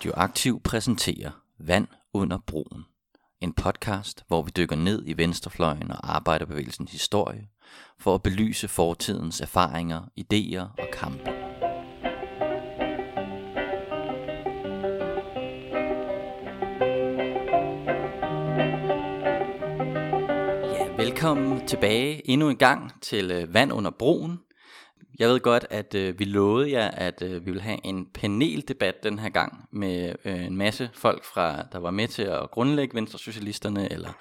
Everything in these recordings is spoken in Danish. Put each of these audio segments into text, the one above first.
Radioaktiv præsenterer Vand under broen. En podcast, hvor vi dykker ned i venstrefløjen og arbejderbevægelsens historie, for at belyse fortidens erfaringer, idéer og kampe. Ja, velkommen tilbage endnu en gang til øh, Vand under broen. Jeg ved godt, at øh, vi lovede jer, at øh, vi ville have en paneldebat den her gang med øh, en masse folk, fra der var med til at grundlægge Venstresocialisterne, eller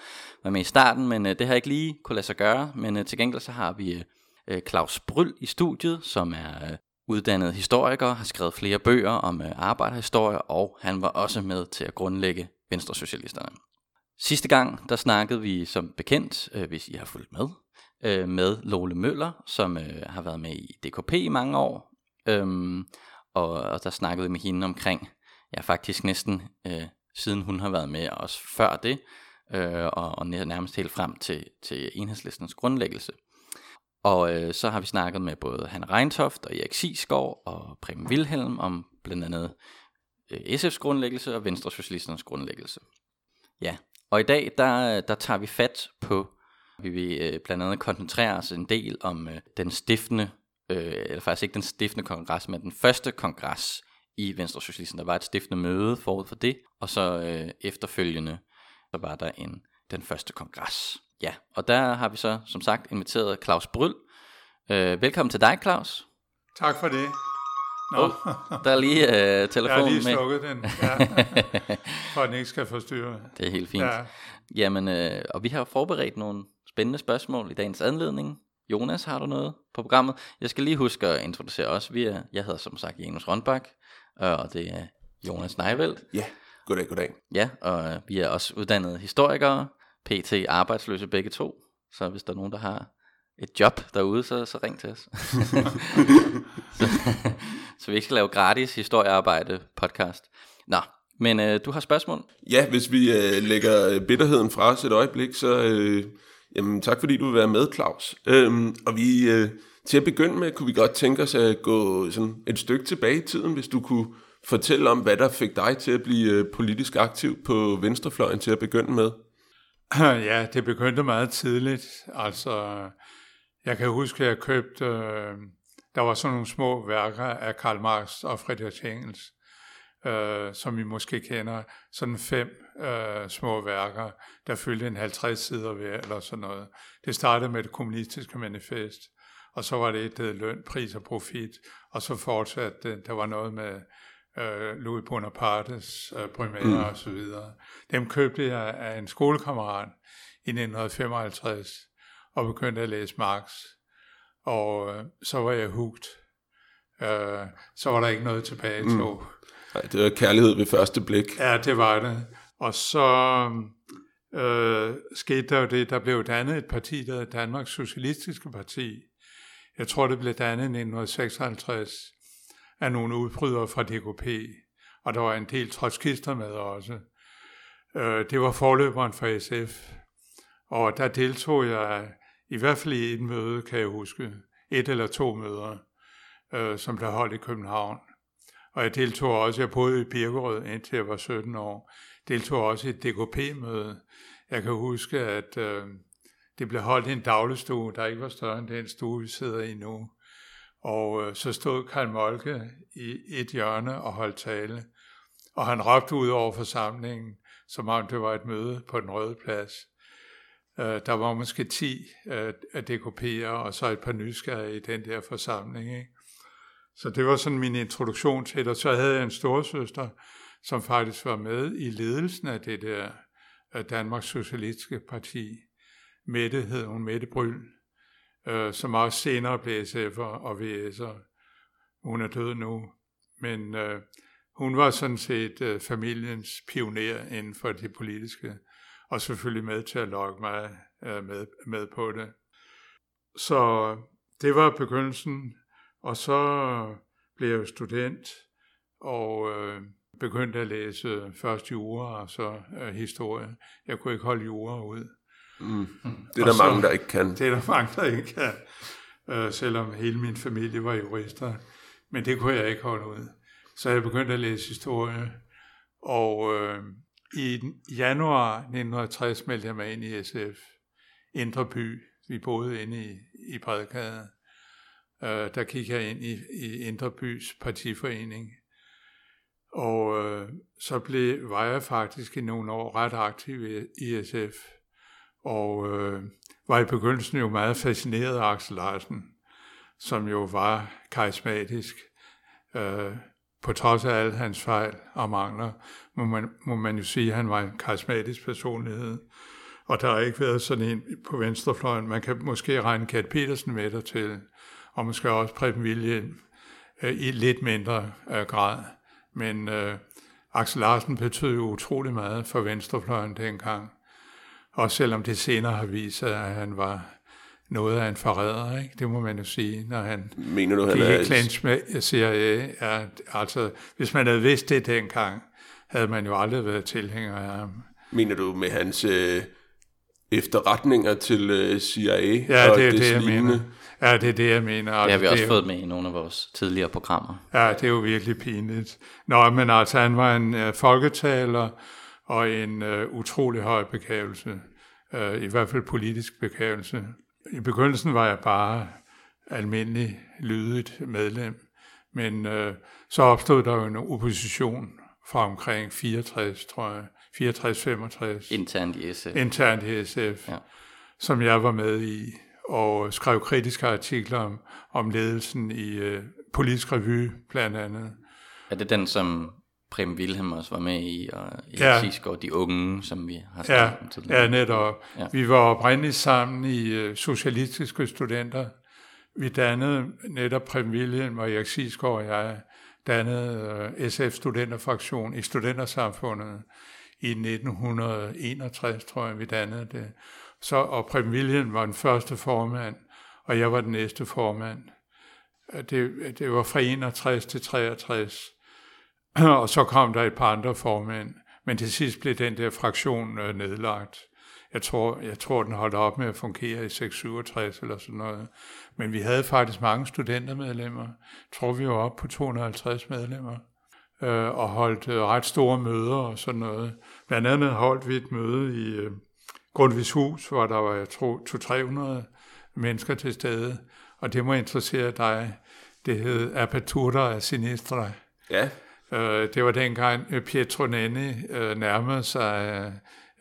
var med i starten, men øh, det har ikke lige kunne lade sig gøre. Men øh, til gengæld så har vi øh, øh Claus Bryl i studiet, som er øh, uddannet historiker, har skrevet flere bøger om øh, arbejderhistorie, og han var også med til at grundlægge Venstresocialisterne. Sidste gang, der snakkede vi som bekendt, øh, hvis I har fulgt med, øh, med Lole Møller, som øh, har været med i DKP i mange år. Øhm, og, og der snakkede vi med hende omkring, ja faktisk næsten øh, siden hun har været med, os før det, øh, og, og nærmest helt frem til, til enhedslistens grundlæggelse. Og øh, så har vi snakket med både Han Reintoft og Erik Sisgaard og Preben Wilhelm om blandt andet øh, SF's grundlæggelse og Venstre Socialisternes grundlæggelse. Ja, og i dag der, øh, der tager vi fat på vi vil øh, blandt andet koncentrere os en del om øh, den stiftende, øh, eller faktisk ikke den stiftende kongres, men den første kongres i Venstre Socialisten. Der var et stiftende møde forud for det, og så øh, efterfølgende, så var der en den første kongres. Ja, og der har vi så som sagt inviteret Claus Bryl. Øh, velkommen til dig, Claus. Tak for det. Nå. Oh, der er lige øh, telefonen Jeg har lige med. slukket den, ja, for at den ikke skal forstyrre. Det er helt fint. Ja. Jamen, øh, og vi har forberedt nogle spændende spørgsmål i dagens anledning. Jonas, har du noget på programmet? Jeg skal lige huske at introducere os. Vi er, jeg hedder som sagt Janus Rønbak, og det er Jonas Neivelt. Ja, goddag, goddag. Ja, og øh, vi er også uddannede historikere, PT arbejdsløse begge to. Så hvis der er nogen, der har et job derude, så, så ring til os. så, så vi ikke skal lave gratis historiearbejde podcast. Nå, men øh, du har spørgsmål? Ja, hvis vi øh, lægger bitterheden fra os et øjeblik, så øh, jamen, tak fordi du vil være med, Claus. Øhm, og vi øh, til at begynde med, kunne vi godt tænke os at gå sådan et stykke tilbage i tiden, hvis du kunne fortælle om, hvad der fik dig til at blive øh, politisk aktiv på venstrefløjen til at begynde med. Ja, det begyndte meget tidligt. Altså, jeg kan huske, at jeg købte, øh, der var sådan nogle små værker af Karl Marx og Friedrich Engels, øh, som I måske kender, sådan fem øh, små værker, der fyldte en 50 sider hver, eller sådan noget. Det startede med det kommunistiske manifest, og så var det et øh, løn, pris og profit, og så fortsatte det, der var noget med øh, Louis Bonapartes øh, primære mm. og så videre. Dem købte jeg af en skolekammerat i 1955, og begyndte at læse Marx, og øh, så var jeg hugt. Øh, så var der ikke noget tilbage til. Mm. Ej, det var kærlighed ved første blik. Ja, det var det. Og så øh, skete der jo det, der blev dannet et parti, der hedder Danmarks Socialistiske Parti. Jeg tror, det blev dannet i 1956 af nogle udbrydere fra DKP, og der var en del trotskister med også. Øh, det var forløberen for SF, og der deltog jeg i hvert fald i et møde, kan jeg huske, et eller to møder, øh, som der holdt i København. Og jeg deltog også, jeg boede i Birkerød indtil jeg var 17 år, deltog også i et DKP-møde. Jeg kan huske, at øh, det blev holdt i en dagligstue, der ikke var større end den stue, vi sidder i nu. Og øh, så stod Karl Molke i et hjørne og holdt tale. Og han råbte ud over forsamlingen, som om det var et møde på den røde plads. Øh, der var måske 10 øh, DKP'ere, og så et par nysgerrige i den der forsamling. Ikke? Så det var sådan min introduktion til det. Og så havde jeg en storsøster, som faktisk var med i ledelsen af det der Danmarks Socialistiske Parti. Mette hed hun, Mette Bryl, øh, som også senere blev SF'er og VS'er. Hun er død nu. Men øh, hun var sådan set øh, familiens pioner inden for det politiske, og selvfølgelig med til at lokke mig øh, med, med på det. Så det var begyndelsen, og så blev jeg student, og øh, begyndte at læse først jura og så øh, historie. Jeg kunne ikke holde jura ud. Mm. Det er der så, mange, der ikke kan. Det er der mange, der ikke kan, øh, selvom hele min familie var jurister. Men det kunne jeg ikke holde ud. Så jeg begyndte at læse historie, Og øh, i januar 1960 meldte jeg mig ind i SF, Indre By. Vi boede inde i, i Bredgade. Øh, der gik jeg ind i, i Indre Bys partiforening. Og øh, så blev, var jeg faktisk i nogle år ret aktiv i, i SF. Og øh, var i begyndelsen jo meget fascineret af Axel Larsen, som jo var karismatisk. Øh, på trods af alle hans fejl og mangler, må man, må man jo sige, at han var en karismatisk personlighed. Og der har ikke været sådan en på venstrefløjen. Man kan måske regne Kat Petersen med der til, og måske også Preben William øh, i lidt mindre øh, grad. Men øh, Axel Larsen betød jo utrolig meget for venstrefløjen dengang. Også selvom det senere har vist sig, at han var noget af en forræder, ikke? det må man jo sige, når han Mener du, han gik er... i clinch med CIA. Ja, altså, hvis man havde vidst det dengang, havde man jo aldrig været tilhænger af ham. Mener du med hans øh, efterretninger til øh, CIA? Ja, og det er det, jeg mener. Ja, det er det, jeg mener. Det har vi Altså, også er jo- fået med i nogle af vores tidligere programmer. Ja, det er jo virkelig pinligt. Nå, men altså, han var en uh, folketaler og en uh, utrolig høj begævelse. Uh, I hvert fald politisk begævelse. I begyndelsen var jeg bare almindelig lydigt medlem, men uh, så opstod der jo en opposition fra omkring 64, tror jeg, 64-65 Internt i SF. internt i SF, ja. som jeg var med i, og skrev kritiske artikler om, om ledelsen i øh, Politisk Revy blandt andet. Er det den, som Prem Wilhelm også var med i, og Erik Ja. Sigsgaard, de unge, som vi har Ja, snakket om tidligere? ja netop. Ja. Ja. Vi var oprindeligt sammen i øh, socialistiske studenter. Vi dannede netop Prem William og Erik Sigsgaard og jeg dannede øh, SF Studenterfraktion i Studentersamfundet i 1961, tror jeg, vi dannede det. Så, og Preben Wilhelm var den første formand, og jeg var den næste formand. Det, det var fra 61 til 63, og så kom der et par andre formænd, men til sidst blev den der fraktion øh, nedlagt. Jeg tror, jeg tror, den holdt op med at fungere i 667 eller sådan noget. Men vi havde faktisk mange studentermedlemmer. Jeg tror, vi var oppe på 250 medlemmer øh, og holdt øh, ret store møder og sådan noget. Blandt andet holdt vi et møde i øh, Grundtvigs hus, hvor der var, jeg tror, 200-300 mennesker til stede. Og det må interessere dig. Det hed Apertura a Sinistra. Ja, Øh, det var dengang øh, Pietro Nenni øh, nærmede sig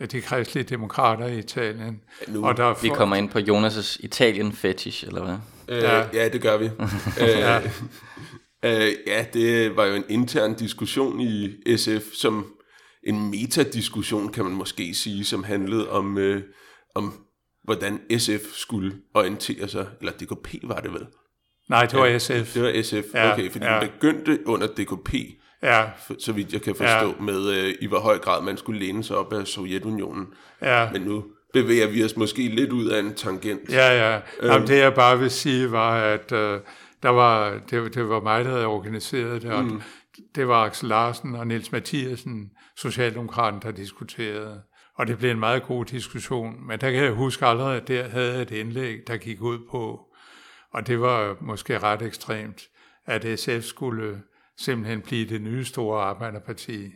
øh, de kristelige demokrater i Italien. nu- og der Vi kommer ind på Jonas' Italien fetish, eller hvad? øh, Ja. ja. ja, det gør vi. øh, øh, ja, det var jo en intern diskussion i SF, som en metadiskussion, kan man måske sige, som handlede om, øh, om hvordan SF skulle orientere sig, eller DKP var det vel? Nej, det var SF. Det var SF, Ja, okay, fordi ja. den begyndte under DKP, Ja, så vidt jeg kan forstå, Ja. med øh, i hvor høj grad man skulle læne sig op af Sovjetunionen. ja. Men nu bevæger vi os måske lidt ud af en tangent. Ja, ja. Jamen, det jeg bare vil sige var, at øh, der var, det, det var mig, der havde organiseret det, og mm det var Axel Larsen og Niels Mathiasen, Socialdemokraten, der diskuterede. Og det blev en meget god diskussion. Men der kan jeg huske allerede, at der havde et indlæg, der gik ud på, og det var måske ret ekstremt, at SF skulle simpelthen blive det nye store arbejderparti,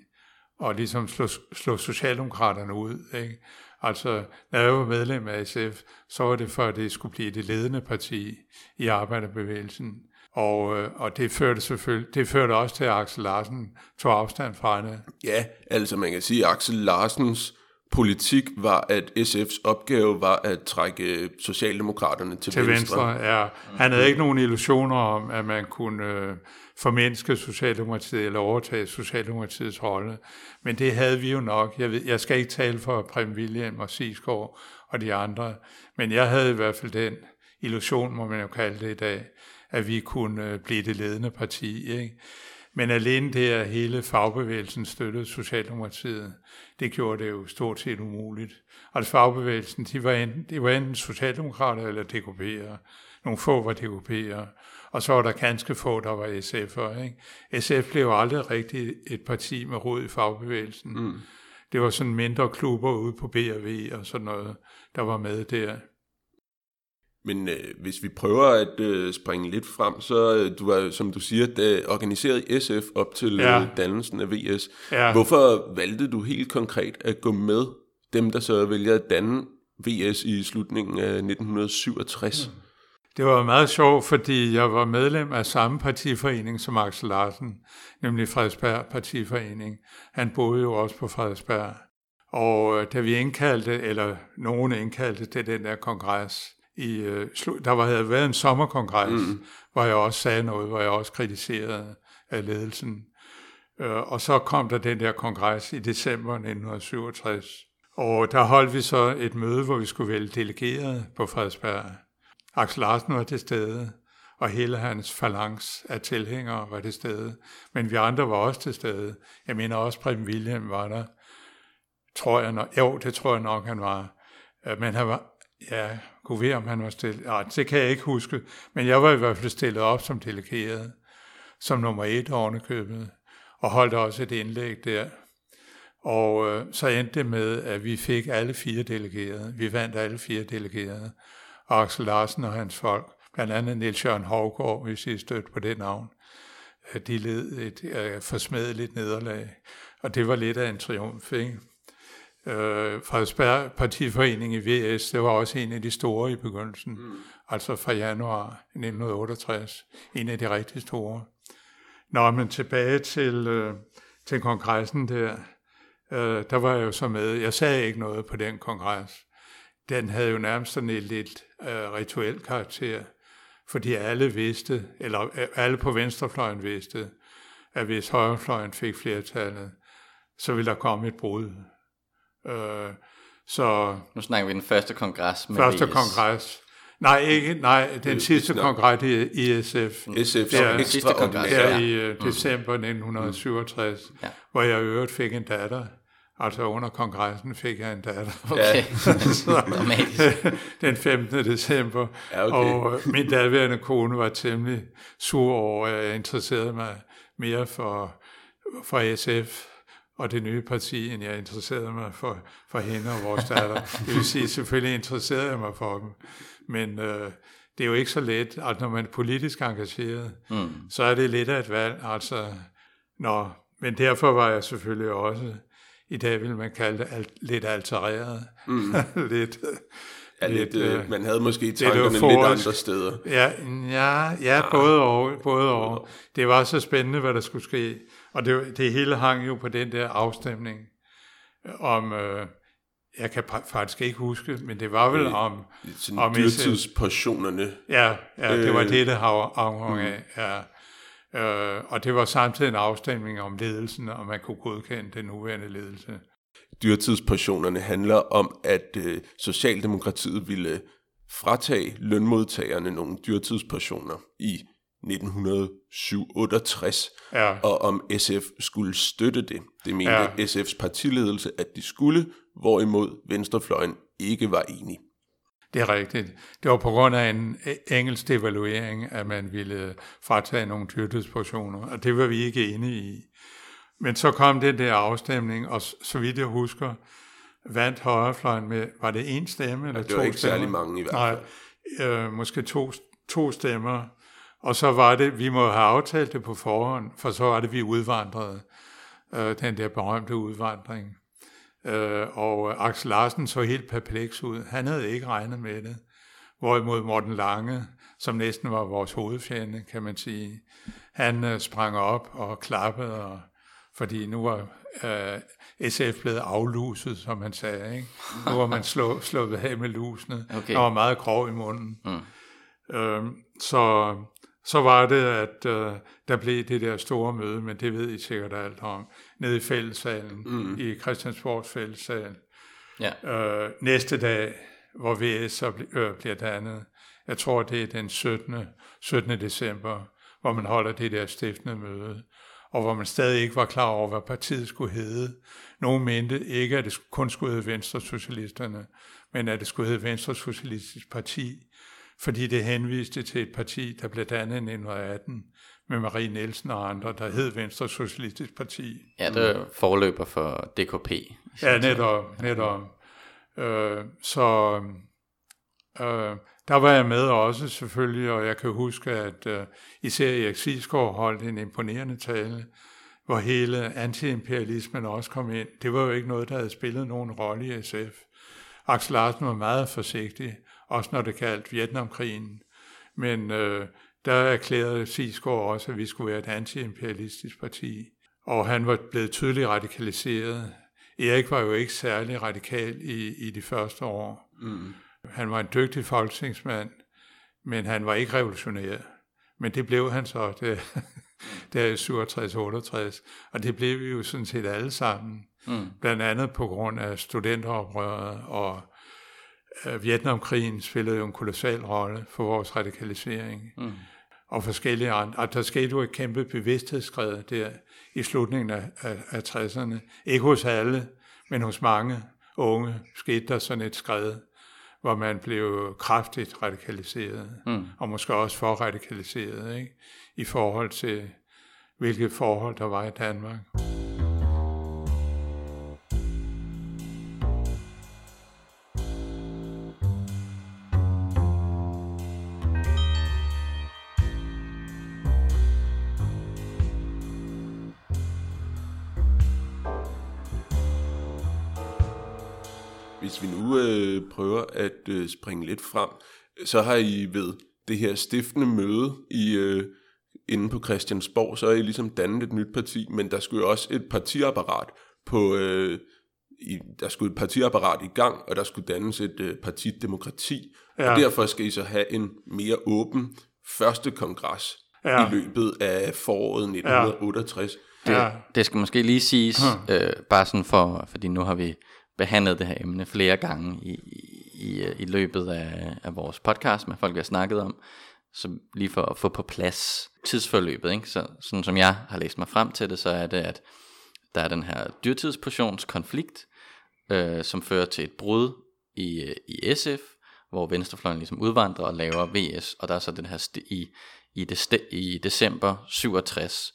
og ligesom slå, slå Socialdemokraterne ud. Ikke? Altså, når jeg var medlem af SF, så var det for, at det skulle blive det ledende parti i arbejderbevægelsen. Og, øh, og det førte selvfølgelig, det førte også til, at Axel Larsen tog afstand fra det. Ja, altså man kan sige, at Axel Larsens politik var, at SF's opgave var at trække Socialdemokraterne til, til venstre. Ja. Han havde ikke nogen illusioner om, at man kunne øh, formindske Socialdemokratiet eller overtage Socialdemokratiets rolle. Men det havde vi jo nok. Jeg, ved, jeg skal ikke tale for Prem William og Sigsgaard og de andre, men jeg havde i hvert fald den illusion, må man jo kalde det i dag, at vi kunne øh, blive det ledende parti. Ikke? Men alene det, at hele fagbevægelsen støttede Socialdemokratiet, det gjorde det jo stort set umuligt. Altså fagbevægelsen, de var enten, de var enten socialdemokrater eller DKP'ere. Nogle få var DKP'ere. Og så var der ganske få, der var SF'ere. Ikke? SF blev jo aldrig rigtig et parti med rod i fagbevægelsen. Mm. Det var sådan mindre klubber ude på B&V og sådan noget, der var med der. Men øh, hvis vi prøver at øh, springe lidt frem, så øh, du var, som du siger, da, organiseret SF op til ja. Øh, dannelsen af VS. Ja. Hvorfor valgte du helt konkret at gå med dem, der så vælger at danne VS i slutningen af 1967? Mm. Det var meget sjovt, fordi jeg var medlem af samme partiforening som Axel Larsen, nemlig Frederiksberg Partiforening. Han boede jo også på Frederiksberg. Og øh, da vi indkaldte, eller nogen indkaldte til den der kongres, i, øh, der var, havde været en sommerkongres, mm. hvor jeg også sagde noget, hvor jeg også kritiserede af ledelsen. Øh, og så kom der den der kongres i december 1967. Og der holdt vi så et møde, hvor vi skulle vælge delegerede på Frederiksberg. Axel Larsen var til stede, og hele hans falans af tilhængere var til stede. Men vi andre var også til stede. Jeg mener også, Preben William var der. Tror jeg nok. Jo, det tror jeg nok, han var. Øh, Men han var, ja, kunne ved, om han var stillet. Ja, det kan jeg ikke huske. Men jeg var i hvert fald stillet op som delegeret, som nummer et ovenikøbet, og holdt også et indlæg der. Og øh, så endte det med, at vi fik alle fire delegerede. Vi vandt alle fire delegerede. Og Axel Larsen og hans folk, blandt andet Niels Jørgen Hovgaard, hvis I stødt på det navn, øh, de led et øh, forsmedeligt nederlag. Og det var lidt af en triumf, ikke? Øh, Frederiksberg Partiforening i VS, det var også en af de store i begyndelsen, mm. altså fra januar 1968, en af de rigtig store. Nå, men tilbage til, øh, til kongressen der, øh, der var jeg jo så med. Jeg sagde ikke noget på den kongres. Den havde jo nærmest sådan et lidt øh, rituel karakter, fordi alle vidste, eller øh, alle på venstrefløjen vidste, at hvis højrefløjen fik flertallet, så ville der komme et brud. Øh, så Nu snakker vi den første kongres med første VS. kongres, nej, ikke, nej, den sidste kongres i, i SF, SF's Ja, sidste kongres, der i øh, december 1967, Ja. hvor jeg i øvrigt fik en datter. Altså under kongressen fik jeg en datter. Okay, Så- den 15. december. Ja, okay. Og øh, min daværende kone var temmelig sur over, at jeg interesserede mig mere for, for SF og det nye parti, end jeg interesserede mig for, for hende og vores datter. Det vil sige, selvfølgelig interesserede jeg mig for dem. Men øh, det er jo ikke så let, at når man er politisk engageret, mm. så er det lidt af et valg. Altså, nå, men derfor var jeg selvfølgelig også, i dag vil man kalde det alt, lidt altereret. Mm. lidt, Ja, lidt, lidt, øh, man havde måske er tankerne lidt euforisk. andre steder. Ja, ja, ja både og, både og. Det var så spændende, hvad der skulle ske. Og det, det hele hang jo på den der afstemning om, øh, jeg kan faktisk ikke huske, men det var vel om, Sådan om dyrtidsportionerne. ja, ja det var Øh. det, det har afhang af. Ja. Øh, og det var samtidig en afstemning om ledelsen, og man kunne godkende den nuværende ledelse. Dyrtidsportionerne handler om, at øh, Socialdemokratiet ville fratage lønmodtagerne nogle dyrtidsportioner i 1967, Ja. og om SF skulle støtte det. Det mente Ja. ja. SF's partiledelse, at de skulle, hvorimod Venstrefløjen ikke var enig. Det er rigtigt. Det var på grund af en engelsk devaluering, at man ville fratage nogle dyrtidsportioner, og det var vi ikke enige i. Men så kom den der afstemning, og så vidt jeg husker, vandt højrefløjen med, var det en stemme eller det to var ikke stemmer? særlig mange i hvert Nej, øh, måske to, to stemmer. Og så var det, vi må have aftalt det på forhånd, for så var det, vi udvandrede, øh, den der berømte udvandring. Øh, og Axel Larsen så helt perpleks ud. Han havde ikke regnet med det. Hvorimod Morten Lange, som næsten var vores hovedfjende, kan man sige, han øh, sprang op og klappede, og, fordi nu var øh, SF blevet afluset, som man sagde. Ikke? Nu var man slå, slået af med lusene. Okay. Der var meget grov i munden. Mm. Øh, så, så var det, at øh, der blev det der store møde, men det ved I sikkert alt om, nede i fællessalen, mm. i Christiansborgs fællessal. Ja. Øh, næste dag, hvor VS så bl- øh, bliver dannet, jeg tror det er den 17. 17. december, hvor man holder det der stiftende møde, og hvor man stadig ikke var klar over, hvad partiet skulle hedde. Nogle mente ikke, at det kun skulle hedde Venstre Socialisterne, men at det skulle hedde Venstre Socialistisk Parti, fordi det henviste til et parti, der blev dannet i 1918 med Marie Nielsen og andre, der hed Venstre Socialistisk Parti. Ja, det er forløber for DKP. Ja, netop. netop. Øh, så øh, der var jeg med også selvfølgelig, og jeg kan huske, at uh, især Erik Sigsgaard holdt en imponerende tale, hvor hele antiimperialismen også kom ind. Det var jo ikke noget, der havde spillet nogen rolle i SF. Axel Larsen var meget forsigtig, også når det galt Vietnamkrigen. Men uh, der erklærede Sigsgaard også, at vi skulle være et antiimperialistisk parti. Og han var blevet tydeligt radikaliseret. Erik var jo ikke særlig radikal i, i de første år. Mm. Han var en dygtig folketingsmand, men han var ikke revolutionær. Men det blev han så, det, der i 67-68. Og det blev vi jo sådan set alle sammen. Mm. Blandt andet på grund af studenteroprøret og Vietnamkrigen spillede jo en kolossal rolle for vores radikalisering. Mm. Og forskellige andre. Og der skete jo et kæmpe bevidsthedsskred der i slutningen af, af, af 60'erne. Ikke hos alle, men hos mange unge skete der sådan et skred hvor man blev kraftigt radikaliseret, mm. og måske også for radikaliseret, ikke? i forhold til, hvilke forhold der var i Danmark. Hvis øh, springe lidt frem, så har I ved det her stiftende møde i, øh, inde på Christiansborg, så er I ligesom dannet et nyt parti, men der skulle jo også et partiapparat på... Øh, i, der skulle et partiapparat i gang, og der skulle dannes et øh, partidemokrati. Ja. Og derfor skal I så have en mere åben første kongres ja. i løbet af foråret 1968. Ja. Det, det skal måske lige siges, hmm. øh, bare sådan for, fordi nu har vi behandlet det her emne flere gange i, i, i løbet af, af vores podcast med folk, vi har snakket om. Så lige for at få på plads tidsforløbet, ikke? Så, sådan som jeg har læst mig frem til det, så er det, at der er den her dyrtidsportionskonflikt, øh, som fører til et brud i, i SF, hvor venstrefløjen ligesom udvandrer og laver VS, og der er så den her i, i, det i december 67,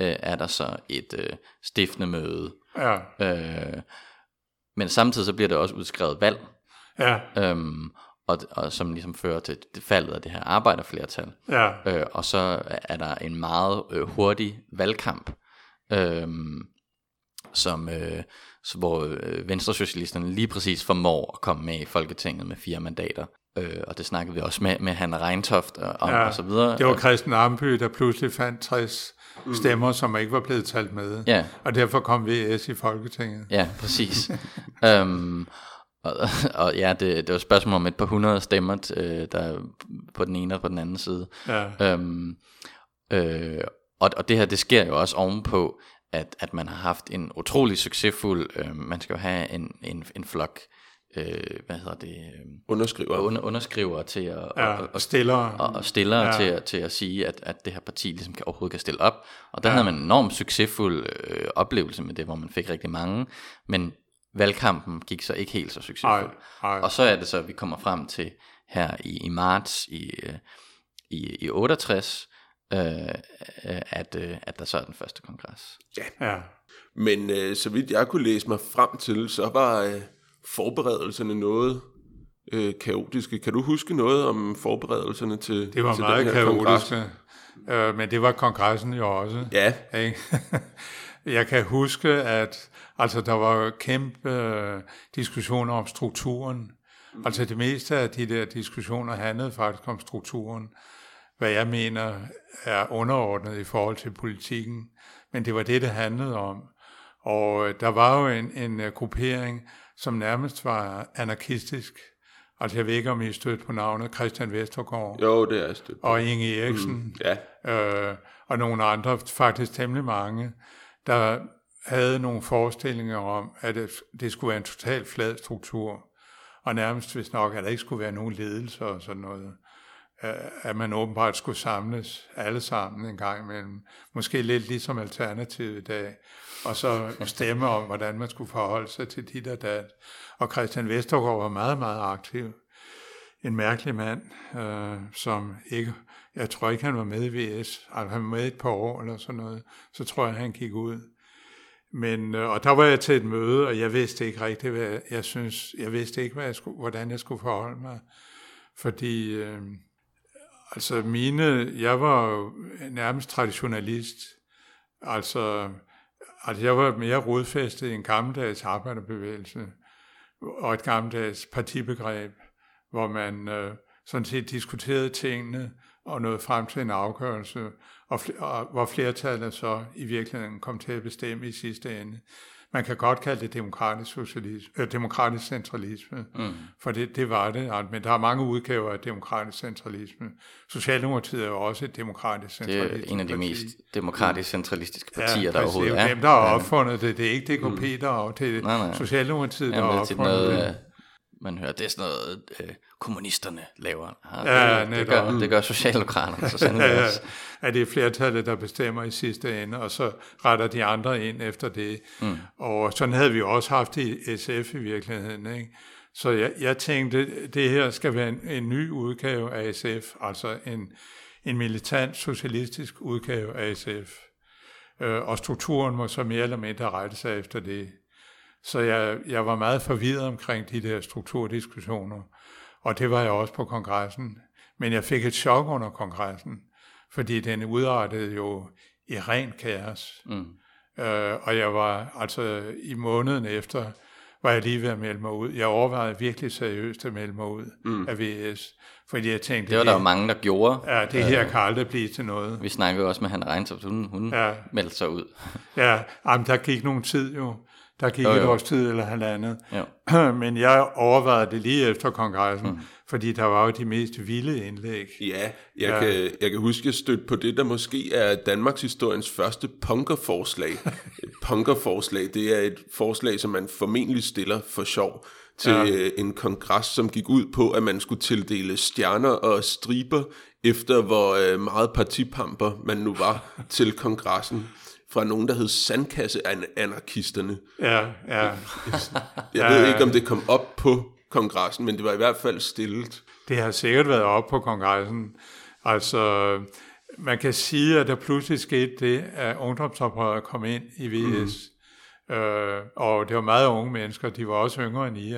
øh, er der så et øh, stiftende møde. Ja. Øh, men samtidig så bliver der også udskrevet valg, ja. øhm, og, og som ligesom fører til det faldet af det her arbejderflertal. Ja. Øh, og så er der en meget øh, hurtig valgkamp, øh, som, øh, hvor øh, Venstresocialisterne lige præcis formår at komme med i Folketinget med fire mandater. Øh, og det snakkede vi også med, med Hanne Reintoft og, ja, og så videre. Det var Christian Armby, der pludselig fandt 60 mm. stemmer, som ikke var blevet talt med. Ja. Og derfor kom VS i Folketinget. Ja, præcis. um, og, og ja, det, det var et spørgsmål om et par hundrede stemmer, øh, der på den ene og på den anden side. Ja. Um, øh, og, og det her, det sker jo også ovenpå, at, at man har haft en utrolig succesfuld, øh, man skal jo have en, en, en flok øh, hvad hedder det? Øh, underskriver. Under, underskriver til at, ja, og, og, stillere, og, og stillere ja. til, til at sige, at, at det her parti ligesom kan, overhovedet kan stille op. Og der ja. havde man en enormt succesfuld øh, oplevelse med det, hvor man fik rigtig mange, men valgkampen gik så ikke helt så succesfuldt. Og så er det så, at vi kommer frem til her i, i marts i, øh, i, i 68, øh, at, øh, at der så er den første kongres. Ja, ja. men øh, så vidt jeg kunne læse mig frem til, så var... Øh, forberedelserne noget øh, kaotiske. Kan du huske noget om forberedelserne til Det var til meget kaotiske, øh, men det var kongressen jo også. Ja. Ikke? Jeg kan huske, at altså, der var kæmpe øh, diskussioner om strukturen. Mm. Altså det meste af de der diskussioner handlede faktisk om strukturen, hvad jeg mener er underordnet i forhold til politikken. Men det var det, det handlede om. Og øh, der var jo en, en uh, gruppering, som nærmest var anarkistisk. Altså jeg ved ikke, om I stødt på navnet Christian Vestergaard. Jo, det er stødt. Og Inge Eriksen. Mm, ja. øh, og nogle andre, faktisk temmelig mange, der havde nogle forestillinger om, at det skulle være en totalt flad struktur. Og nærmest hvis nok, at der ikke skulle være nogen ledelse og sådan noget. Øh, at man åbenbart skulle samles alle sammen en gang imellem. Måske lidt ligesom Alternativet i dag og så stemme om, hvordan man skulle forholde sig til dit og dat. Og Christian Vestergaard var meget, meget aktiv. En mærkelig mand, øh, som ikke, jeg tror ikke, han var med i VS, altså han var med et par år eller sådan noget, så tror jeg, han gik ud. Men, øh, og der var jeg til et møde, og jeg vidste ikke rigtigt, hvad jeg synes, jeg vidste ikke, hvad jeg skulle, hvordan jeg skulle forholde mig. fordi øh, altså mine, jeg var jo nærmest traditionalist, altså, altså jeg var mere rodfæstet i en gammeldags arbejderbevægelse og et gammeldags partibegreb, hvor man øh, sådan set diskuterede tingene og nåede frem til en afgørelse, og, og hvor flertallet så i virkeligheden kom til at bestemme i sidste ende. Man kan godt kalde det demokratisk, socialisme, øh, demokratisk centralisme, mm. for det, det var det. Men der er mange udgaver af demokratisk centralisme. Socialdemokratiet er jo også et demokratisk centralistisk Det er en af de parti. mest demokratisk centralistiske partier, ja, der overhovedet er. Det er jo dem, der har opfundet det. Det er ikke DKP, mm. der det er nej, nej. Socialdemokratiet, der har opfundet noget, det. Øh, man hører, det er sådan noget, øh, kommunisterne laver. Ja, ja det, det, gør, det gør Socialdemokraterne så sandelig ja, ja. også. Det er flertallet, der bestemmer i sidste ende, og så retter de andre ind efter det. Mm. Og sådan havde vi også haft i SF i virkeligheden. Ikke? Så jeg, jeg tænkte, det her skal være en, en ny udgave af SF, altså en, en militant socialistisk udgave af SF. Øh, og strukturen må så mere eller mindre rette sig efter det. Så jeg, jeg var meget forvirret omkring de der strukturdiskussioner, og det var jeg også på kongressen. Men jeg fik et chok under kongressen, fordi den udartede jo i ren kaos. Mm. Øh, og jeg var altså i måneden efter, var jeg lige ved at melde mig ud. Jeg overvejede virkelig seriøst at melde mig ud mm. af VS, fordi jeg tænkte... Det var der jo mange, der gjorde. Ja, det her kan aldrig blive til noget. Vi snakkede også med Hanne Reintoft, hun, hun ja. meldte sig ud. ja, jamen, der gik nogen tid jo. Der gik jo, jo. et års tid eller halvandet. Jo. Men jeg overvejede det lige efter kongressen, mm. fordi der var jo de mest vilde indlæg. Ja, jeg, ja. Kan, jeg kan huske, at støtte på det, der måske er Danmarks historiens første punkerforslag. et punkerforslag, det er et forslag, som man formentlig stiller for sjov til ja. en kongres, som gik ud på, at man skulle tildele stjerner og striber efter hvor øh, meget partipamper man nu var til kongressen fra nogen, der hed Sandkasse-anarkisterne. Ja, ja. Jeg ved ikke, om det kom op på kongressen, men det var i hvert fald stillet. Det har sikkert været op på kongressen. Altså, man kan sige, at der pludselig skete det, at ungdomsoprøret kom ind i VS. Mm. Øh, og det var meget unge mennesker, de var også yngre end I.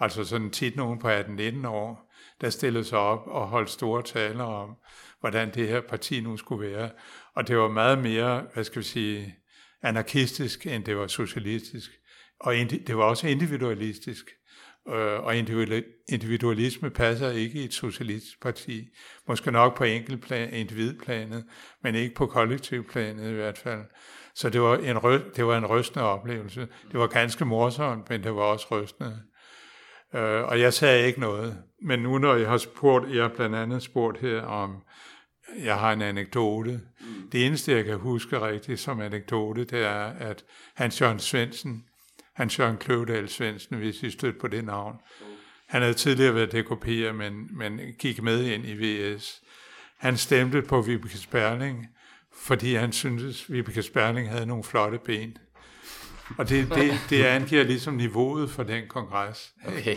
Altså sådan tit nogen på 18-19 år, der stillede sig op og holdt store taler om, hvordan det her parti nu skulle være. Og det var meget mere, hvad skal vi sige, anarkistisk, end det var socialistisk. Og det var også individualistisk. Øh, og individualisme passer ikke i et socialistisk parti. Måske nok på enkeltplan, individplanet, men ikke på kollektivplanet i hvert fald. Så det var en, rø- det var en rystende oplevelse. Det var ganske morsomt, men det var også rystende. Øh, og jeg sagde ikke noget. Men nu når jeg har spurgt, jeg har blandt andet spurgt her om jeg har en anekdote. Det eneste, jeg kan huske rigtigt som anekdote, det er, at Hans Jørgen Svendsen, Hans Jørgen Kløvedal Svendsen, hvis I stødte på det navn, han havde tidligere været DKP'er, men, men gik med ind i VS. Han stemte på Vibeke Sperling, fordi han syntes, at Vibeke Sperling havde nogle flotte ben. Og det, det, det angiver ligesom niveauet for den kongres. Okay.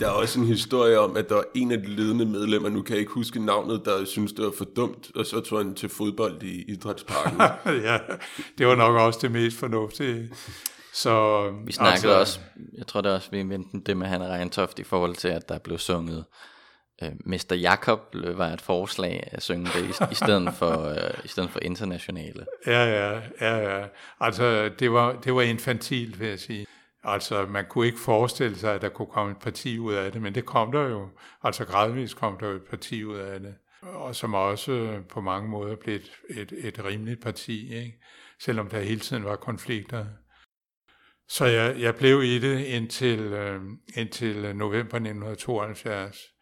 der er også en historie om, at der var en af de ledende medlemmer, nu kan jeg ikke huske navnet, der synes det var for dumt, og så tog han til fodbold i idrætsparken. ja, det var nok også det mest fornuftige. Så, vi snakkede altså, også, jeg tror det også, vi vendte det med Hanne Reintoft i forhold til, at der blev sunget øh, Mester Jakob var et forslag at synge det i, i, stedet, for, øh, i stedet for internationale. Ja, ja, ja, ja. Altså, det var, det var infantilt, vil jeg sige. Altså, man kunne ikke forestille sig, at der kunne komme et parti ud af det, men det kom der jo. Altså, gradvist kom der jo et parti ud af det. Og som også på mange måder blev et, et, et rimeligt parti, ikke? selvom der hele tiden var konflikter. Så jeg, jeg blev i det indtil, øh, indtil november 1972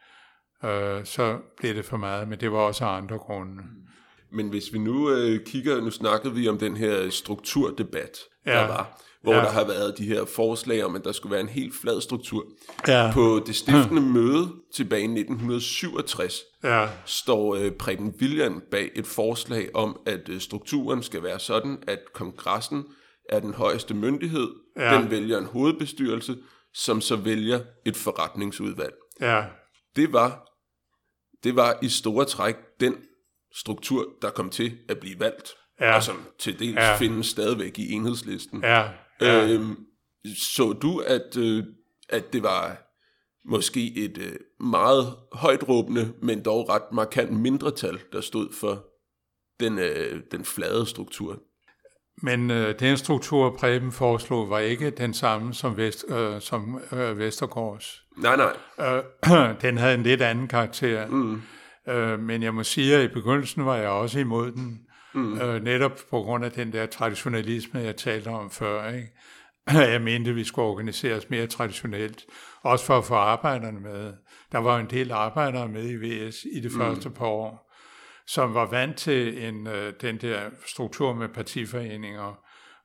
øh, så blev det for meget, men det var også andre grunde. Men hvis vi nu øh, kigger, nu snakkede vi om den her strukturdebat, ja. der var, hvor ja. der har været de her forslag om, at der skulle være en helt flad struktur. Ja. På det stiftende hmm. møde tilbage i 1967 ja. står øh, Preben William bag et forslag om, at øh, strukturen skal være sådan, at kongressen er den højeste myndighed, ja. den vælger en hovedbestyrelse, som så vælger et forretningsudvalg. Ja. Det var det var i store træk den struktur, der kom til at blive valgt, ja. og som til dels ja. findes stadigvæk i enhedslisten. Ja. Ja. Øhm, så du, at, øh, at det var måske et øh, meget højt råbende, men dog ret markant mindretal, der stod for den, øh, den flade struktur. Men øh, den struktur, Preben foreslog, var ikke den samme som, Vest, øh, som øh, Vestergaards. Nej, nej. Øh, den havde en lidt anden karakter. Mm. Øh, men jeg må sige, at i begyndelsen var jeg også imod den. Mm. Øh, netop på grund af den der traditionalisme, jeg talte om før. Ikke? Jeg mente, at vi skulle organiseres mere traditionelt. Også for at få arbejderne med. Der var en del arbejdere med i VS i det mm. første par år som var vant til en, øh, den der struktur med partiforeninger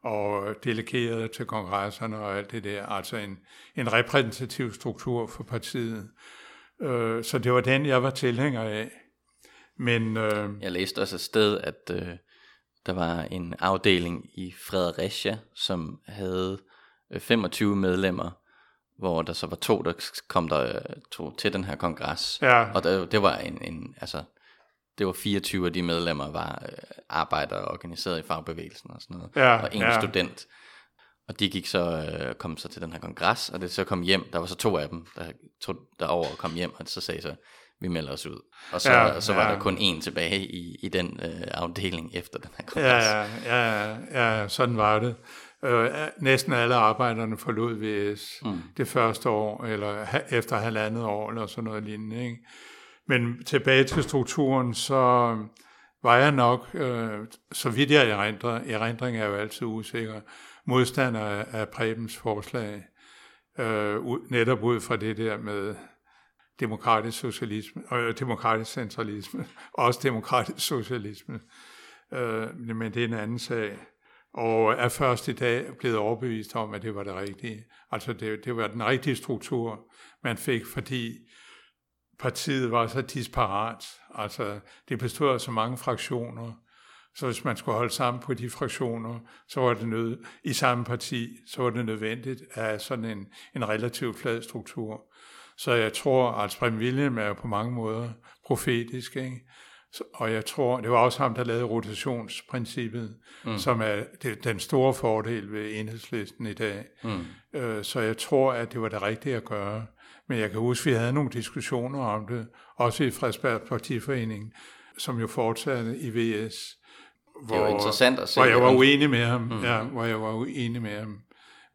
og delegerede til kongresserne og alt det der, altså en, en repræsentativ struktur for partiet. Øh, så det var den, jeg var tilhænger af. Men, øh, jeg læste også et sted, at øh, der var en afdeling i Fredericia, som havde 25 øh, medlemmer, hvor der så var to, der kom der øh, to til den her kongres. Ja. Og der, det var en, en altså, det var 24 af de medlemmer var øh, arbejdere organiseret i fagbevægelsen og sådan noget, ja, og en ja. student. Og de gik så, øh, kom så til den her kongres, og det så kom hjem, der var så to af dem, der tog derover og kom hjem, og så sagde så, vi melder os ud. Og så, ja, så var ja. der kun en tilbage i, i den øh, afdeling efter den her kongres. Ja, ja, ja, ja sådan var det. Øh, næsten alle arbejderne forlod VS mm. det første år, eller efter halvandet år, eller sådan noget lignende. Ikke? Men tilbage til strukturen, så var jeg nok, øh, så vidt jeg erindrer, erindring er jo altid usikker, modstander af Prebens forslag, øh, netop ud fra det der med demokratisk socialisme, øh, demokratisk centralisme, også demokratisk socialisme. Øh, men det er en anden sag. Og er først i dag blevet overbevist om, at det var det rigtige. Altså det, det var den rigtige struktur, man fik, fordi partiet var så disparat. Altså, det bestod af så mange fraktioner, så hvis man skulle holde sammen på de fraktioner, så var det nød, i samme parti, så var det nødvendigt af sådan en, en relativt flad struktur. Så jeg tror, at Preben William er på mange måder profetisk, ikke? Og jeg tror, det var også ham, der lavede rotationsprincippet, mm. som er det, den store fordel ved enhedslisten i dag. Mm. Øh, så jeg tror, at det var det rigtige at gøre. Men jeg kan huske, at vi havde nogle diskussioner om det, også i Frederiksberg Partiforening, som jo fortsatte i VS. Hvor, det var interessant at se. Hvor jeg var uenig med ham. Mm. Ja, hvor jeg var uenig med ham.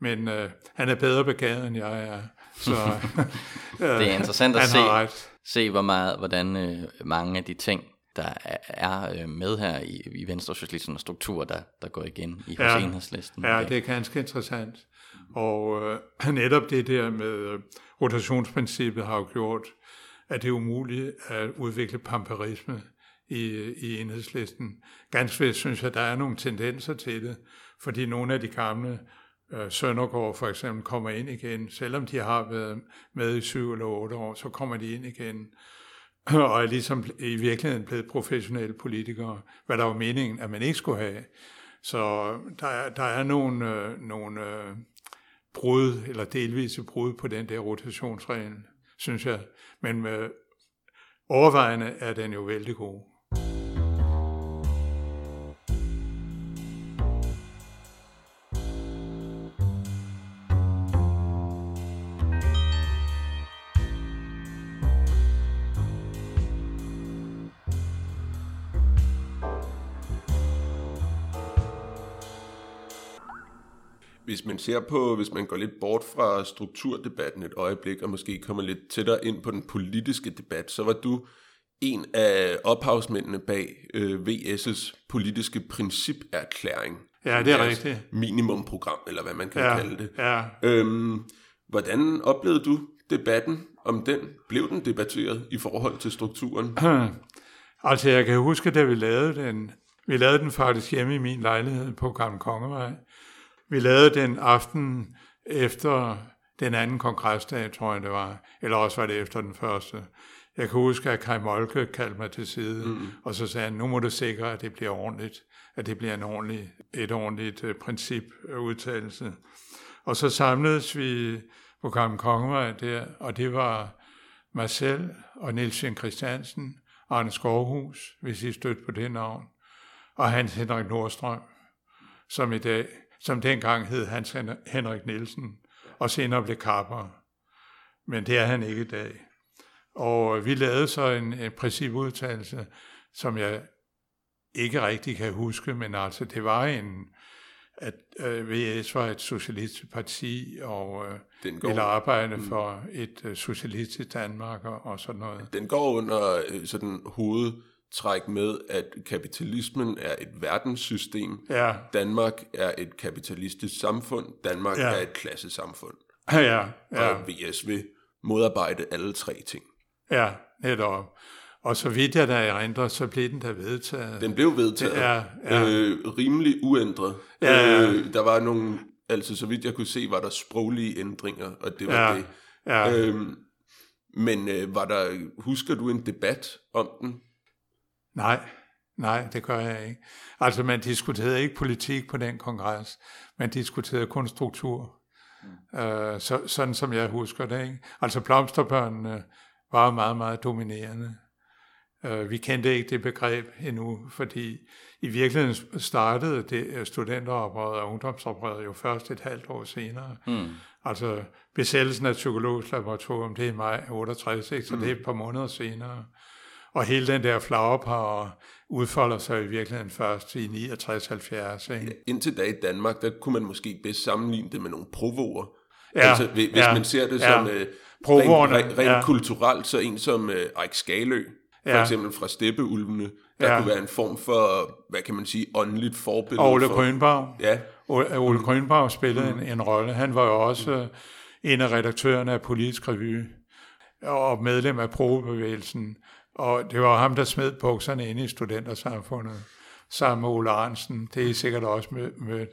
Men øh, han er bedre begavet, end jeg er. Så, øh, det er interessant at se, se, hvor meget, hvordan øh, mange af de ting, der er øh, med her i, i Venstre Socialistisk struktur, der, der går igen i ja, enhedslisten. Ja, det er ganske interessant. Og øh, netop det der med øh, rotationsprincippet har jo gjort, at det er umuligt at udvikle pamperisme i, i enhedslisten. Ganske vist synes jeg, at der er nogle tendenser til det, fordi nogle af de gamle øh, Søndergaard for eksempel kommer ind igen, selvom de har været med i syv eller otte år, så kommer de ind igen og er ligesom i virkeligheden blevet professionelle politikere, hvad der var meningen, at man ikke skulle have. Så der der er nogle, øh, nogle øh, brud, eller delvise brud på den der rotationsregel, synes jeg. Men med overvejende er den jo vældig god. Ser på, hvis man går lidt bort fra strukturdebatten et øjeblik, og måske kommer lidt tættere ind på den politiske debat, så var du en af ophavsmændene bag øh, VS's politiske principerklæring. Ja, det er rigtigt. Minimumprogram, eller hvad man kan ja, kalde det. Ja. Øhm, hvordan oplevede du debatten om den? Blev den debatteret i forhold til strukturen? altså, jeg kan huske, da vi lavede den, vi lavede den faktisk hjemme i min lejlighed på Gamle Kongevej, vi lavede den aften efter den anden kongresdag, tror jeg det var, eller også var det efter den første. Jeg kan huske, at Kai Molke kaldte mig til side, mm. og så sagde han, nu må du sikre, at det bliver ordentligt, at det bliver en ordentlig, et ordentligt uh, princip udtalelse. Og så samledes vi på Gamle Kongevej der, og det var mig selv og Niels Christiansen, Arne Skovhus, hvis I stødte på det navn, og Hans Henrik Nordstrøm, som i dag som dengang hed Hans Henrik Nielsen, og senere blev kapper. men det er han ikke i dag. Og vi lavede så en, en principudtalelse, som jeg ikke rigtig kan huske, men altså det var en, at øh, VS var et socialistisk parti, og øh, Den går- ville arbejde mm. for et øh, socialistisk Danmark og, og sådan noget. Den går under øh, sådan hovedtræk med, at kapitalismen er et verdenssystem. Ja, Danmark er et kapitalistisk samfund. Danmark Ja. er et klassesamfund. ja, ja, Og VS vil modarbejde alle tre ting. ja, netop. Og så vidt jeg da erindrer, så blev den der vedtaget. Den blev vedtaget Ja, ja. Øh, rimelig uændret. Ja, ja. Øh, der var nogle, altså så vidt jeg kunne se, var der sproglige ændringer, og det var Ja, det. ja. Øhm, men øh, var der, husker du en debat om den? Nej, nej, det gør jeg ikke. Altså, man diskuterede ikke politik på den kongres. Man diskuterede kun struktur. Mm. Øh, så, sådan som jeg husker det. Ikke? Altså, blomsterbørnene var meget, meget dominerende. Øh, vi kendte ikke det begreb endnu, fordi i virkeligheden startede det øh, studenteroprøret og ungdomsoprøret jo først et halvt år senere. Mm. Altså besættelsen af psykologisk laboratorium, det er i maj 68, ikke? så det er et par måneder senere. Og hele den der flowerpower udfolder sig i virkeligheden først i 69-70. Ikke? Indtil da i Danmark, der kunne man måske bedst sammenligne det med nogle provoer. Ja, altså, hvis ja, man ser det ja. som øh, rent, rent, rent ja. kulturelt, så en som øh, Eik Skalø, for Ja. eksempel fra Steppeulvene, der Ja. kunne være en form for, hvad kan man sige, åndeligt forbillede. Ole for, Grønbaum. Ja, Ole Ole Grønbaum spillede en, en rolle. Han var jo også øh, en af redaktørerne af Politisk Revy og medlem af probebevægelsen. Og det var ham, der smed bukserne ind i studentersamfundet sammen med Ole Arnsen. Det er sikkert også mødt. mød.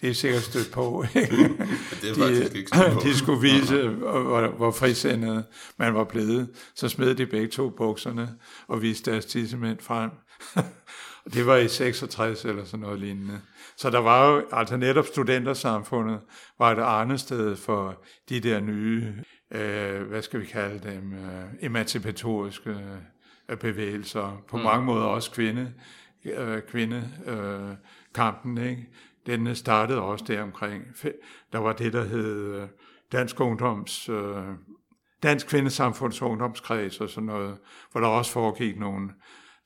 Det er sikkert stødt på. ikke? det er faktisk ikke de, sådan på. de skulle vise, hvor, hvor frisindet man var blevet. Så smed de begge to bukserne og viste deres tissemænd frem. Og det var i 66 eller sådan noget lignende. Så der var jo, altså netop studentersamfundet, var et arnested for de der nye, øh, hvad skal vi kalde dem, øh, emancipatoriske bevægelser. På mm. mange måder også kvinde, øh, kvinde øh, kampen, ikke? Den startede også der omkring. Der var det, der hed øh, Dansk Ungdoms... Øh, Dansk Kvindesamfunds Ungdomskreds og sådan noget, hvor der også foregik nogle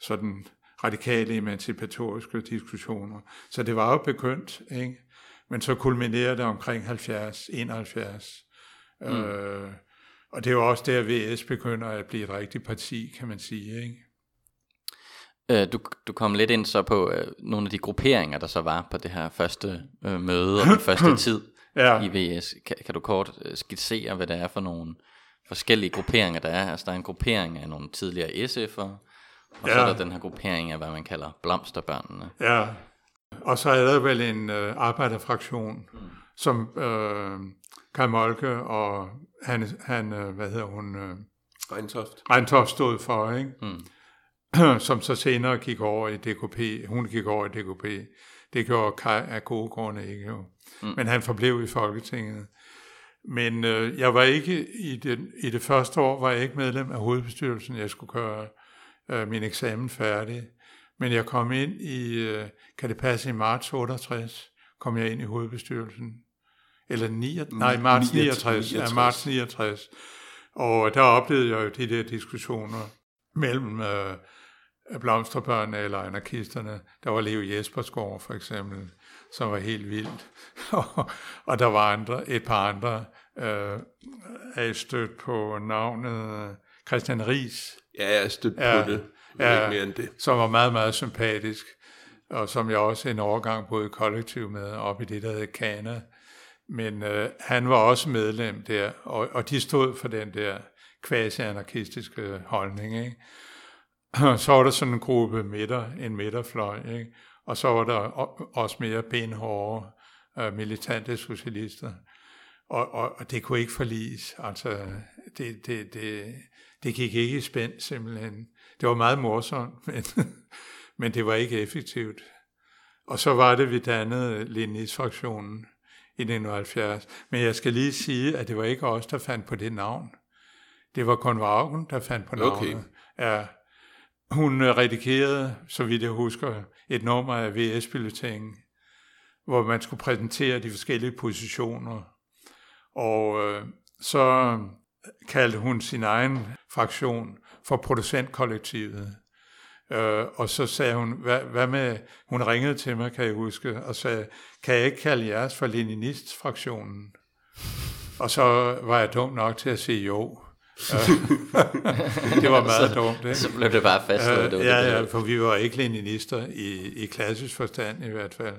sådan radikale emancipatoriske diskussioner. Så det var jo begyndt, ikke? Men så kulminerede det omkring 70, 71. Mm. Øh, og det er jo også der, VS begynder at blive et rigtigt parti, kan man sige, ikke? Øh, du, du kom lidt ind så på øh, nogle af de grupperinger, der så var på det her første øh, møde og den første tid Ja. i VS. Kan, kan du kort øh, skitsere, hvad det er for nogle forskellige grupperinger, der er? Altså der er en gruppering af nogle tidligere SF'ere, og ja. så er der den her gruppering af, hvad man kalder blomsterbørnene. Ja, og så er der vel en øh, arbejderfraktion, mm. som øh, Kai Molke og han, han øh, hvad hedder hun, øh, Reintoft. Reintoft stod for, ikke? Mm. som så senere gik over i DKP. Hun gik over i DKP. Det gjorde Kai af gode grunde ikke jo. Mm. Men han forblev i Folketinget. Men øh, jeg var ikke i det, i det første år, var jeg ikke medlem af hovedbestyrelsen. Jeg skulle gøre øh, min eksamen færdig. Men jeg kom ind i, øh, kan det passe, i marts 68, kom jeg ind i hovedbestyrelsen. Eller 9, nej, marts 69, 69. ja, marts 69. Og der oplevede jeg jo de der diskussioner mellem øh, blomsterbørnene eller anarkisterne. Der var Leo Jespersgaard for eksempel, som var helt vildt. og der var andre, et par andre, øh, er stødt på navnet øh, Christian Ries, Ja, jeg er stødt Ja, på det. Ikke mere end det. som var meget, meget sympatisk, og som jeg også en overgang boede i kollektiv med, op i det, der hed Kana. Men øh, han var også medlem der, og, og de stod for den der quasi-anarkistiske holdning. Ikke? Så var der sådan en gruppe midter, en midterfløj, ikke? og så var der også mere benhårde øh, militante socialister. Og, og, og det kunne ikke forliges. Altså, det, det, det, det gik ikke i spænd simpelthen. Det var meget morsomt, men, men det var ikke effektivt. Og så var det, vi dannede Lenis-fraktionen i 1970. Men jeg skal lige sige, at det var ikke os, der fandt på det navn. Det var Konvaugen, der fandt på navnet. Okay. Ja. Hun redigerede, så vidt jeg husker, et nummer af vs bulletinen hvor man skulle præsentere de forskellige positioner. Og øh, så kaldte hun sin egen fraktion for producentkollektivet. Øh, og så sagde hun, hvad, hvad med, hun ringede til mig, kan jeg huske, og sagde, kan jeg ikke kalde jeres for Leninist-fraktionen? Og så var jeg dum nok til at sige jo. det var meget dumt. Ikke? Så blev det bare fastslået. Uh, ja, ja, for vi var ikke leninister i, i klassisk forstand i hvert fald.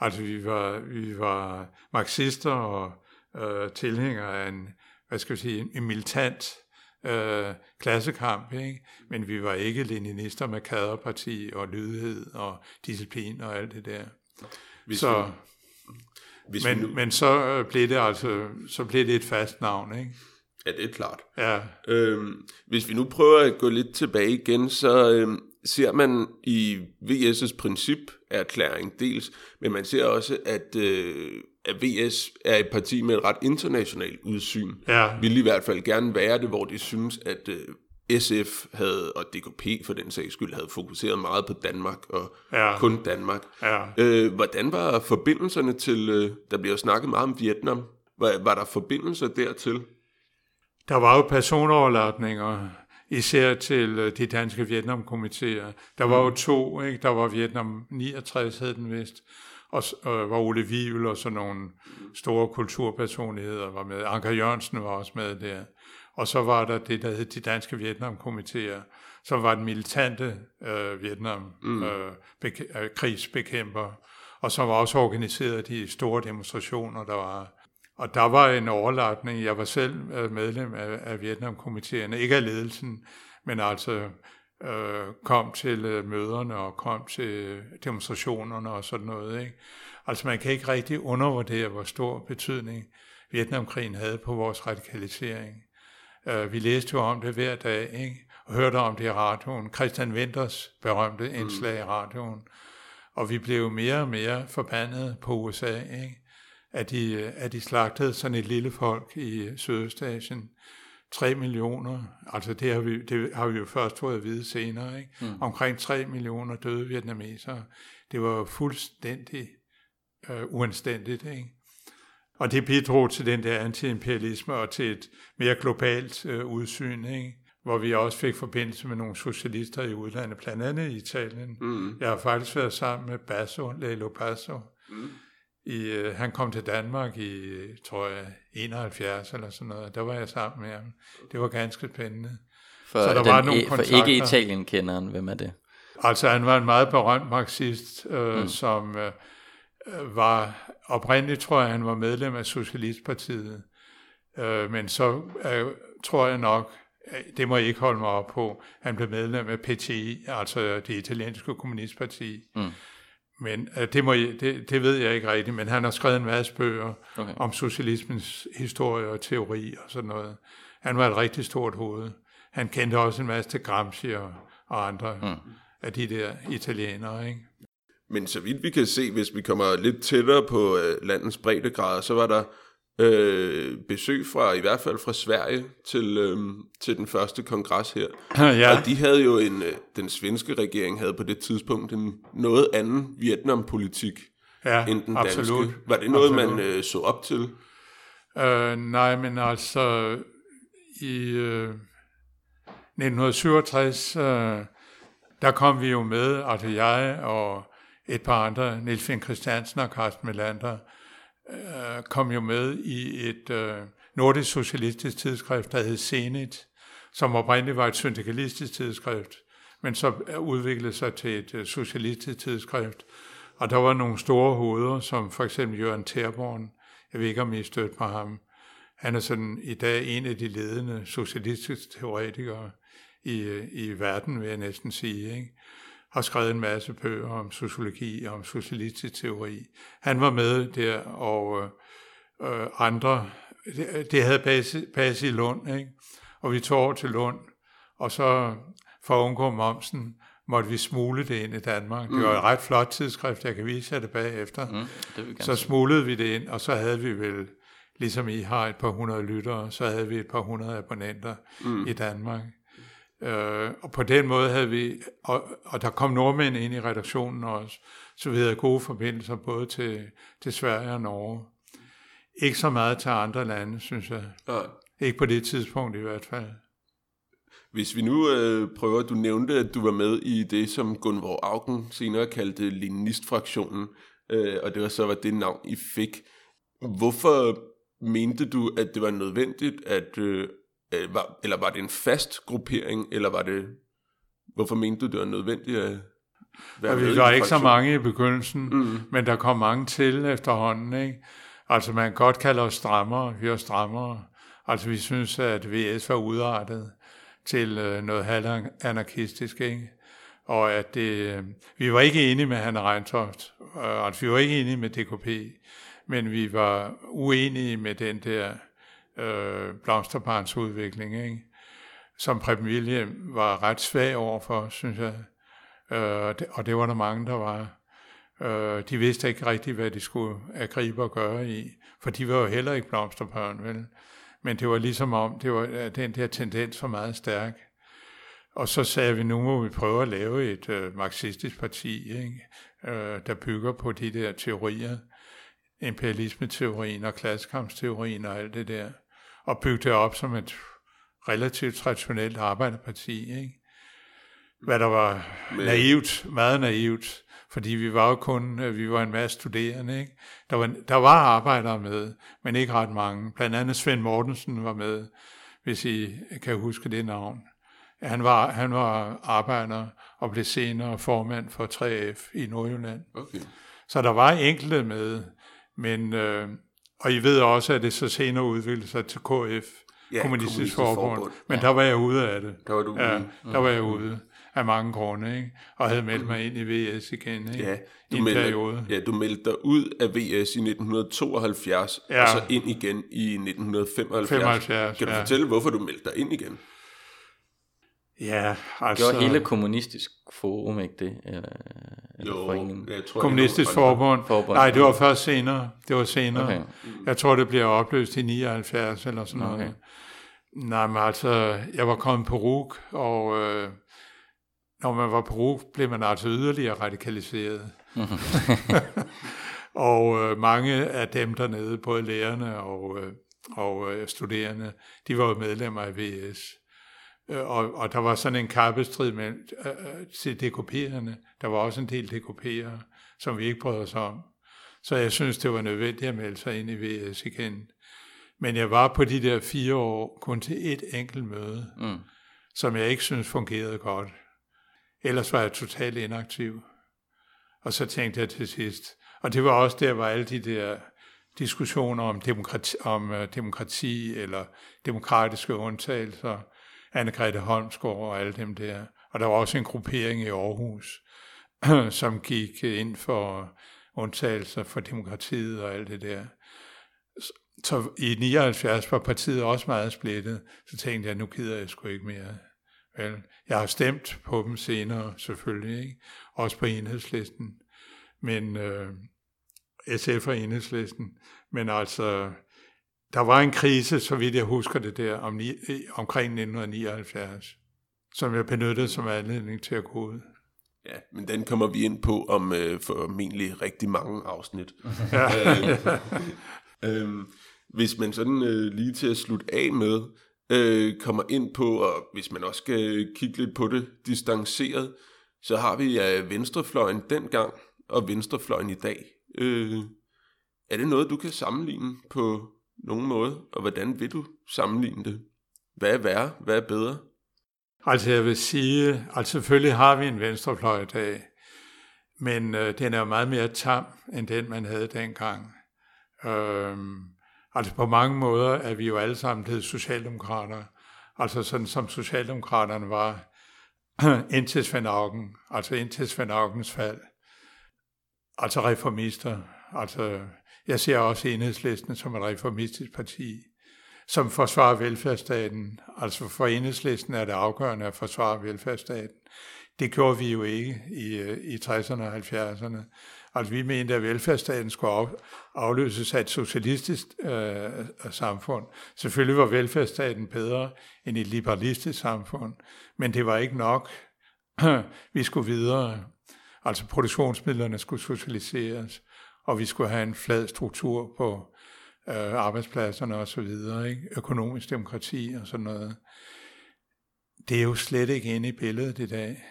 Altså vi var, vi var marxister og uh, tilhængere af en, hvad skal vi sige, en militant uh, klassekamp, ikke? men vi var ikke leninister med kaderparti og lydighed og disciplin og alt det der. Hvis så, vi, hvis men, nu... men så blev det altså så blev det et fast navn, ikke? Ja, det er klart. Ja. Øhm, hvis vi nu prøver at gå lidt tilbage igen, så øhm, ser man i VS' principerklæring dels, men man ser også, at, øh, at VS er et parti med et ret internationalt udsyn. Ja. Vil i hvert fald gerne være det, hvor de synes, at øh, SF havde, og DKP for den sags skyld, havde fokuseret meget på Danmark og ja. kun Danmark. Ja. Øh, hvordan var forbindelserne til, øh, der bliver jo snakket meget om Vietnam, var, var der forbindelser dertil? Der var jo personoverlatninger, især til øh, de danske Vietnamkomiteer. Der var jo to, ikke? der var Vietnam 69, hed den vist, og øh, var Ole Vivel og sådan nogle store kulturpersonligheder var med. Anker Jørgensen var også med der. Og så var der det, der hed de danske Vietnamkomiteer, som var den militante øh, Vietnam mm. øh, øh, og som var også organiseret de store demonstrationer, der var og der var en overlatning. Jeg var selv øh, medlem af, af Vietnamkomiteerne, ikke af ledelsen, men altså øh, kom til øh, møderne og kom til demonstrationerne og sådan noget. Ikke? Altså man kan ikke rigtig undervurdere, hvor stor betydning Vietnamkrigen havde på vores radikalisering. Øh, vi læste jo om det hver dag, ikke? og hørte om det i radioen. Christian Winters berømte indslag mm. i radioen. Og vi blev mere og mere forbandet på USA, ikke? at de, at de slagtede sådan et lille folk i Sydøstasien. 3 millioner, altså det har vi, det har vi jo først fået at vide senere, ikke? Mm. omkring 3 millioner døde vietnamesere. Det var fuldstændig øh, uanstændigt. Ikke? Og det bidrog til den der antiimperialisme og til et mere globalt øh, udsyn, ikke? hvor vi også fik forbindelse med nogle socialister i udlandet, blandt andet i Italien. Mm. Jeg har faktisk været sammen med Basso, Lelo Basso, mm i, øh, han kom til Danmark i, tror jeg, 71 eller sådan noget. Der var jeg sammen med ham. Det var ganske spændende. For, så der den, var nogle e- for ikke Italien kender han, hvem er det? Altså han var en meget berømt marxist, øh, mm. som øh, var oprindeligt, tror jeg, han var medlem af Socialistpartiet. Øh, men så øh, tror jeg nok, øh, det må jeg ikke holde mig op på, han blev medlem af PTI, altså det italienske kommunistparti. Mm. Men uh, det, må jeg, det, det ved jeg ikke rigtigt, men han har skrevet en masse bøger okay. om socialismens historie og teori og sådan noget. Han var et rigtig stort hoved. Han kendte også en masse til Gramsci og, og andre mm. af de der italienere, ikke? Men så vidt vi kan se, hvis vi kommer lidt tættere på uh, landets breddegrad, så var der øh, besøg fra, i hvert fald fra Sverige, til, øh, til den første kongres her. Ja. Og de havde jo en, øh, den svenske regering havde på det tidspunkt en noget anden Vietnam-politik ja, end den absolut. danske. Var det noget, absolut. man øh, så op til? Øh, nej, men altså i øh, 1967, øh, der kom vi jo med, altså jeg og et par andre, Niels Finn Christiansen og Carsten Melander, øh, kom jo med i et øh, nordisk socialistisk tidsskrift, der hed Zenit, som oprindeligt var et syndikalistisk tidsskrift, men så udviklede sig til et øh, socialistisk tidsskrift. Og der var nogle store hoveder, som for eksempel Jørgen Terborn, jeg ved ikke, om I stødt på ham. Han er sådan i dag en af de ledende socialistiske teoretikere i, øh, i verden, vil jeg næsten sige. Ikke? Har skrevet en masse bøger om sociologi og om socialistisk teori. Han var med der, og øh, andre, det, det havde base i Lund, ikke? og vi tog over til Lund, og så for at undgå momsen, måtte vi smule det ind i Danmark. Mm. Det var et mm. ret flot tidsskrift, jeg kan vise jer det bagefter. Mm, det så smulede vi det ind, og så havde vi vel, ligesom I har et par hundrede lyttere, så havde vi et par hundrede abonnenter mm. i Danmark. Øh, og på den måde havde vi, og, og der kom nordmænd ind i redaktionen også, så vi havde gode forbindelser både til, til Sverige og Norge. Ikke så meget til andre lande, synes jeg. Ja. Ikke på det tidspunkt i hvert fald. Hvis vi nu øh, prøver, du nævnte, at du var med i det, som Gunvor Augen senere kaldte Leninist-fraktionen, øh, og det var så var det navn, I fik. Hvorfor mente du, at det var nødvendigt, at, øh, var, eller var det en fast gruppering, eller var det, hvorfor mente du, det var nødvendigt at være vi var ikke så mange i begyndelsen, mm. men der kom mange til efterhånden. Ikke? Altså man kan godt kalde os strammere, vi var strammere. Altså vi synes, at VS var udartet til øh, noget halvanarkistisk, ikke? Og at det, øh, vi var ikke enige med Hanne Reintoft, øh, altså vi var ikke enige med DKP, men vi var uenige med den der øh, blomsterparens udvikling, ikke? som Preben William var ret svag overfor, synes jeg. Øh, det- og det var der mange, der var. Øh, de vidste ikke rigtigt, hvad de skulle agribe og gøre i, for de var jo heller ikke blomsterbørn, vel? Men det var ligesom om, det var, at den der tendens var meget stærk. Og så sagde vi, nu må vi prøve at lave et øh, marxistisk parti, ikke? Øh, der bygger på de der teorier, imperialismeteorien og klassekampsteorien og alt det der, og bygge det op som et relativt traditionelt arbejderparti, ikke? Hvad der var Men- naivt, meget naivt, fordi vi var jo kun, øh, vi var en masse studerende, ikke? Der var, der var arbejdere med, men ikke ret mange. Blandt andet Svend Mortensen var med, hvis I kan huske det navn. Han var, han var arbejder og blev senere formand for 3F i Nordjylland. Okay. Så der var enkelte med, men, øh, og I ved også, at det så senere udviklede sig til KF, Ja, ja, Kommunistisk Forbund, Forbund. men der var jeg ude af det. Der var du Ja, ude. der var jeg ude af mange grunde, ikke? og havde meldt mig ind i VS igen ikke? Ja, i du en meldte, periode. ja, du meldte dig ud af VS i 1972, Ja. og så ind igen i 1975. 75, kan du ja. fortælle, hvorfor du meldte dig ind igen? Ja, altså Gjorde hele kommunistisk forum ikke det? Eller, eller foreningen? jeg tror, Kommunistisk var- Forbund. Forbund. Nej, det var først senere. Det var senere. Okay. Jeg tror, det bliver opløst i 79 eller sådan noget. Okay. Nej, men altså, jeg var kommet på RUG, og øh, når man var på RUG, blev man altså yderligere radikaliseret. og øh, mange af dem dernede, både lærerne og, øh, og øh, studerende, de var jo medlemmer af VS. Øh, og, og der var sådan en kappestrid mellem, øh, øh, til. Der var også en del DKP'ere, som vi ikke brød os om. Så jeg synes, det var nødvendigt at melde sig ind i VS igen. Men jeg var på de der fire år kun til et enkelt møde, Mm. som jeg ikke synes fungerede godt. Ellers var jeg totalt inaktiv. Og så tænkte jeg til sidst, og det var også der, hvor alle de der diskussioner om demokrati, om uh, demokrati eller demokratiske undtagelser, Anne-Grethe Holmsgaard og alle dem der. Og der var også en gruppering i Aarhus, som gik ind for undtagelser for demokratiet og alt det der. Så i 79 var partiet også meget splittet, så tænkte jeg, nu gider jeg sgu ikke mere. Vel, jeg har stemt på dem senere, selvfølgelig, ikke? også på enhedslisten, men øh, SF og enhedslisten, men altså, der var en krise, så vidt jeg husker det der, om ni, omkring 1979, som jeg benyttede som anledning til at gå ud. Ja, men den kommer vi ind på om øh, formentlig rigtig mange afsnit. Ja. Øhm, hvis man sådan øh, lige til at slutte af med, øh, kommer ind på, og hvis man også skal kigge lidt på det distanceret, så har vi øh, venstrefløjen dengang og venstrefløjen i dag. Øh, er det noget, du kan sammenligne på nogen måde, og hvordan vil du sammenligne det? Hvad er værre? Hvad er bedre? Altså jeg vil sige, altså selvfølgelig har vi en venstrefløj i dag, men øh, den er jo meget mere tam, end den man havde dengang. Øh, altså på mange måder er vi jo alle sammen blevet socialdemokrater, altså sådan som socialdemokraterne var indtil Svend Augen, altså indtil Svend Augens fald. Altså reformister, altså jeg ser også enhedslisten som et reformistisk parti, som forsvarer velfærdsstaten. Altså for enhedslisten er det afgørende at forsvare velfærdsstaten. Det gjorde vi jo ikke i, øh, i 60'erne og 70'erne. Altså vi mente, at velfærdsstaten skulle af, afløses af et socialistisk øh, samfund. Selvfølgelig var velfærdsstaten bedre end et liberalistisk samfund, men det var ikke nok. vi skulle videre. Altså produktionsmidlerne skulle socialiseres, og vi skulle have en flad struktur på øh, arbejdspladserne og så videre, ikke? økonomisk demokrati og sådan noget. Det er jo slet ikke inde i billedet i dag.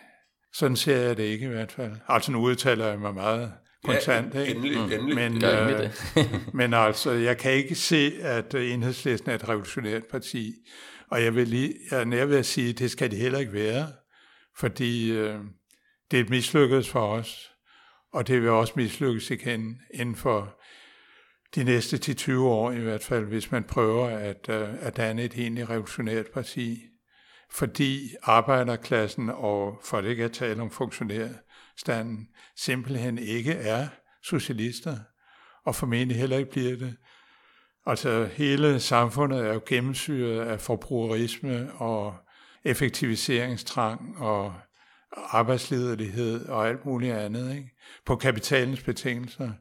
Sådan ser jeg det ikke i hvert fald. Altså nu udtaler jeg mig meget kontant, ja, ikke? Endelig, mm. endelig. Men, Gør øh, det. men altså, jeg kan ikke se, at øh, enhedslisten er et revolutionært parti. Og jeg vil lige, jeg er nær ved at sige, at det skal det heller ikke være, fordi øh, det er et mislykket for os, og det vil også mislykkes igen inden for de næste 10-20 år i hvert fald, hvis man prøver at, øh, at danne et egentlig revolutionært parti. Fordi arbejderklassen, og for det ikke at tale om funktionærstanden, simpelthen ikke er socialister, og formentlig heller ikke bliver det. Altså hele samfundet er jo gennemsyret af forbrugerisme og effektiviseringstrang og arbejdsledighed og alt muligt andet, ikke? på kapitalens betingelser.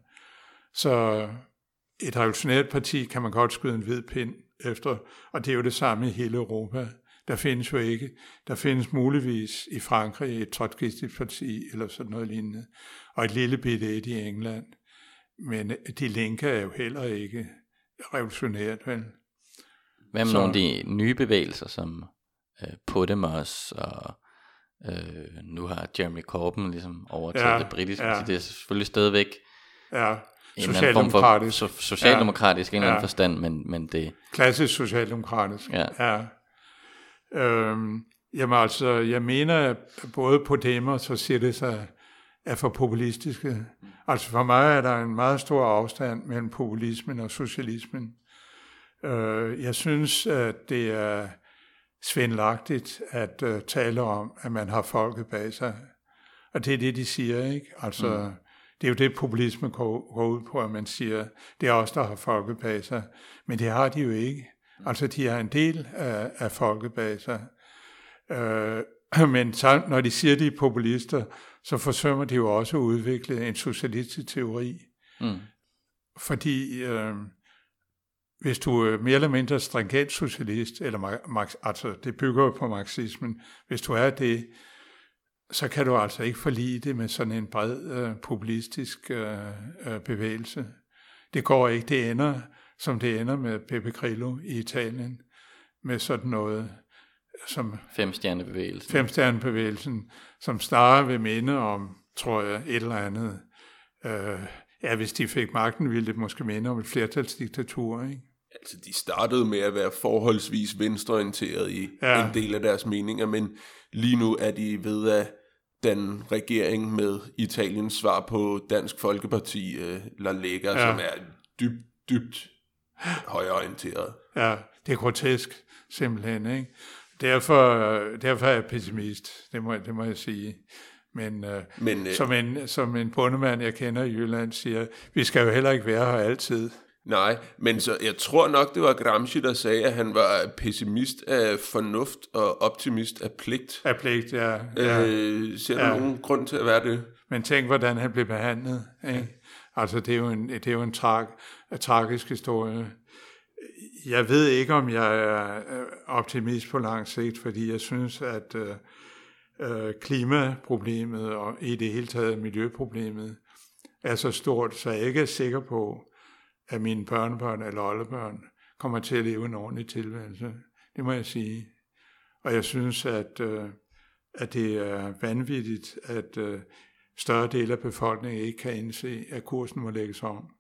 Så et revolutionært parti kan man godt skyde en hvid pind efter, og det er jo det samme i hele Europa. Der findes jo ikke, der findes muligvis i Frankrig et trotskistisk parti eller sådan noget lignende, og et lille bitte et i England. Men de linker er jo heller ikke revolutionært, vel? Hvad med Så- nogle af de nye bevægelser, som øh, Podemos og øh, nu har Jeremy Corbyn ligesom overtaget Ja, det britiske, ja. så det er selvfølgelig stadigvæk Ja, en eller anden form for socialdemokratisk. so, socialdemokratisk i en eller anden Ja. forstand, men, men det, Klassisk socialdemokratisk. Ja. ja. Øhm, jamen altså, jeg mener, at både Podemos og Syriza er for populistiske. Altså for mig er der en meget stor afstand mellem populismen og socialismen. Øh, jeg synes, at det er svindlagtigt at uh, tale om, at man har folket bag sig. Og det er det, de siger, ikke? Altså, mm. det er jo det, populisme går, går ud på, at man siger, det er os, der har folket bag sig. Men det har de jo ikke. Altså, de er en del af, af folket bag sig. Øh, men så, når de siger, de er populister, så forsømmer de jo også at udvikle en socialistisk teori. mm, Fordi øh, hvis du er mere eller mindre stringent socialist, eller mar- marx, altså det bygger på marxismen, hvis du er det, så kan du altså ikke forlige det med sådan en bred øh, populistisk øh, øh, bevægelse. Det går ikke. Det ender, som det ender med Pepe Grillo i Italien, med sådan noget som femstjernebevægelsen. femstjernebevægelsen, som snarere vil minde om, tror jeg, et eller andet. Øh, ja, hvis de fik magten, ville det måske minde om et flertalsdiktatur, ikke? Altså, de startede med at være forholdsvis venstreorienteret i Ja. en del af deres meninger, men lige nu er de ved at den regering med Italiens svar på Dansk Folkeparti, uh, La Lega, Ja. ja. som er dybt, dybt højreorienteret. Ja, det er grotesk, simpelthen, ikke? Derfor, derfor er jeg pessimist, det må, det må jeg sige. Men, øh, Men, øh, som, en, som en bondemand, jeg kender i Jylland, siger, vi skal jo heller ikke være her altid. Nej, men så jeg tror nok, det var Gramsci, der sagde, at han var pessimist af fornuft og optimist af pligt. Af pligt, ja. ja. Ja. Øh, ser du Ja. ja. nogen grund til at være det? Men tænk, hvordan han blev behandlet. Ikke? Altså, det er jo en, det er jo en trag, tragisk historie. Jeg ved ikke, om jeg er øh, optimist på lang sigt, fordi jeg synes, at øh, øh, klimaproblemet og i det hele taget miljøproblemet er så stort, så jeg ikke er sikker på, at mine børnebørn eller oldebørn kommer til at leve en ordentlig tilværelse. Det må jeg sige. Og jeg synes, at, øh, at det er vanvittigt, at øh, større del af befolkningen ikke kan indse, at kursen må lægges om.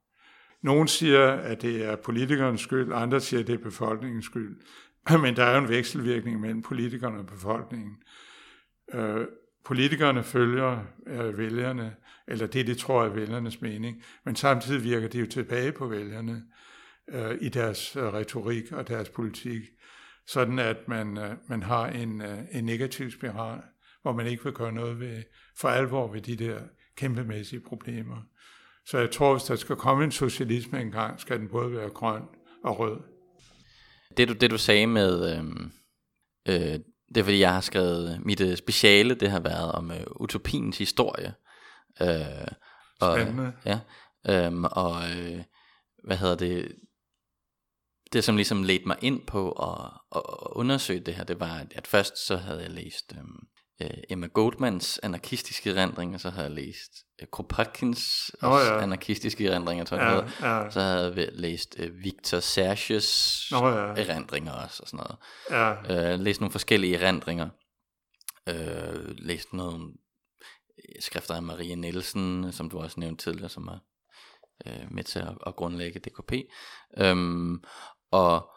Nogle siger, at det er politikernes skyld, andre siger, at det er befolkningens skyld. Men der er jo en vekselvirkning mellem politikerne og befolkningen. Øh, politikerne følger øh, vælgerne, eller det, det tror er vælgernes mening, men samtidig virker det jo tilbage på vælgerne øh, i deres øh, retorik og deres politik, sådan at man, øh, man har en, øh, en negativ spiral, hvor man ikke vil gøre noget ved, for alvor ved de der kæmpemæssige problemer. Så jeg tror, hvis der skal komme en socialisme engang, skal den både være grøn og rød. Det du, det du sagde med, øh, øh, det er fordi jeg har skrevet, mit øh, speciale, det har været om øh, utopiens historie. Øh, og, Spændende. Ja, øhm, og øh, hvad hedder det, det som ligesom ledte mig ind på at, at undersøge det her, det var, at, først så havde jeg læst øhm, øh, Emma Goldmans anarkistiske erindringer, så havde jeg læst øh, Kropotkins også ja. anarkistiske erindringer, tror jeg, Ja, ja. Så havde jeg læst øh, Victor Serges Nå ja. erindringer også, og sådan noget. Ja, Øh, læst nogle forskellige erindringer. Øh, læst nogle skrifter af Marie Nielsen, som du også nævnte tidligere, som er øh, med til at, at grundlægge DKP. Øhm, og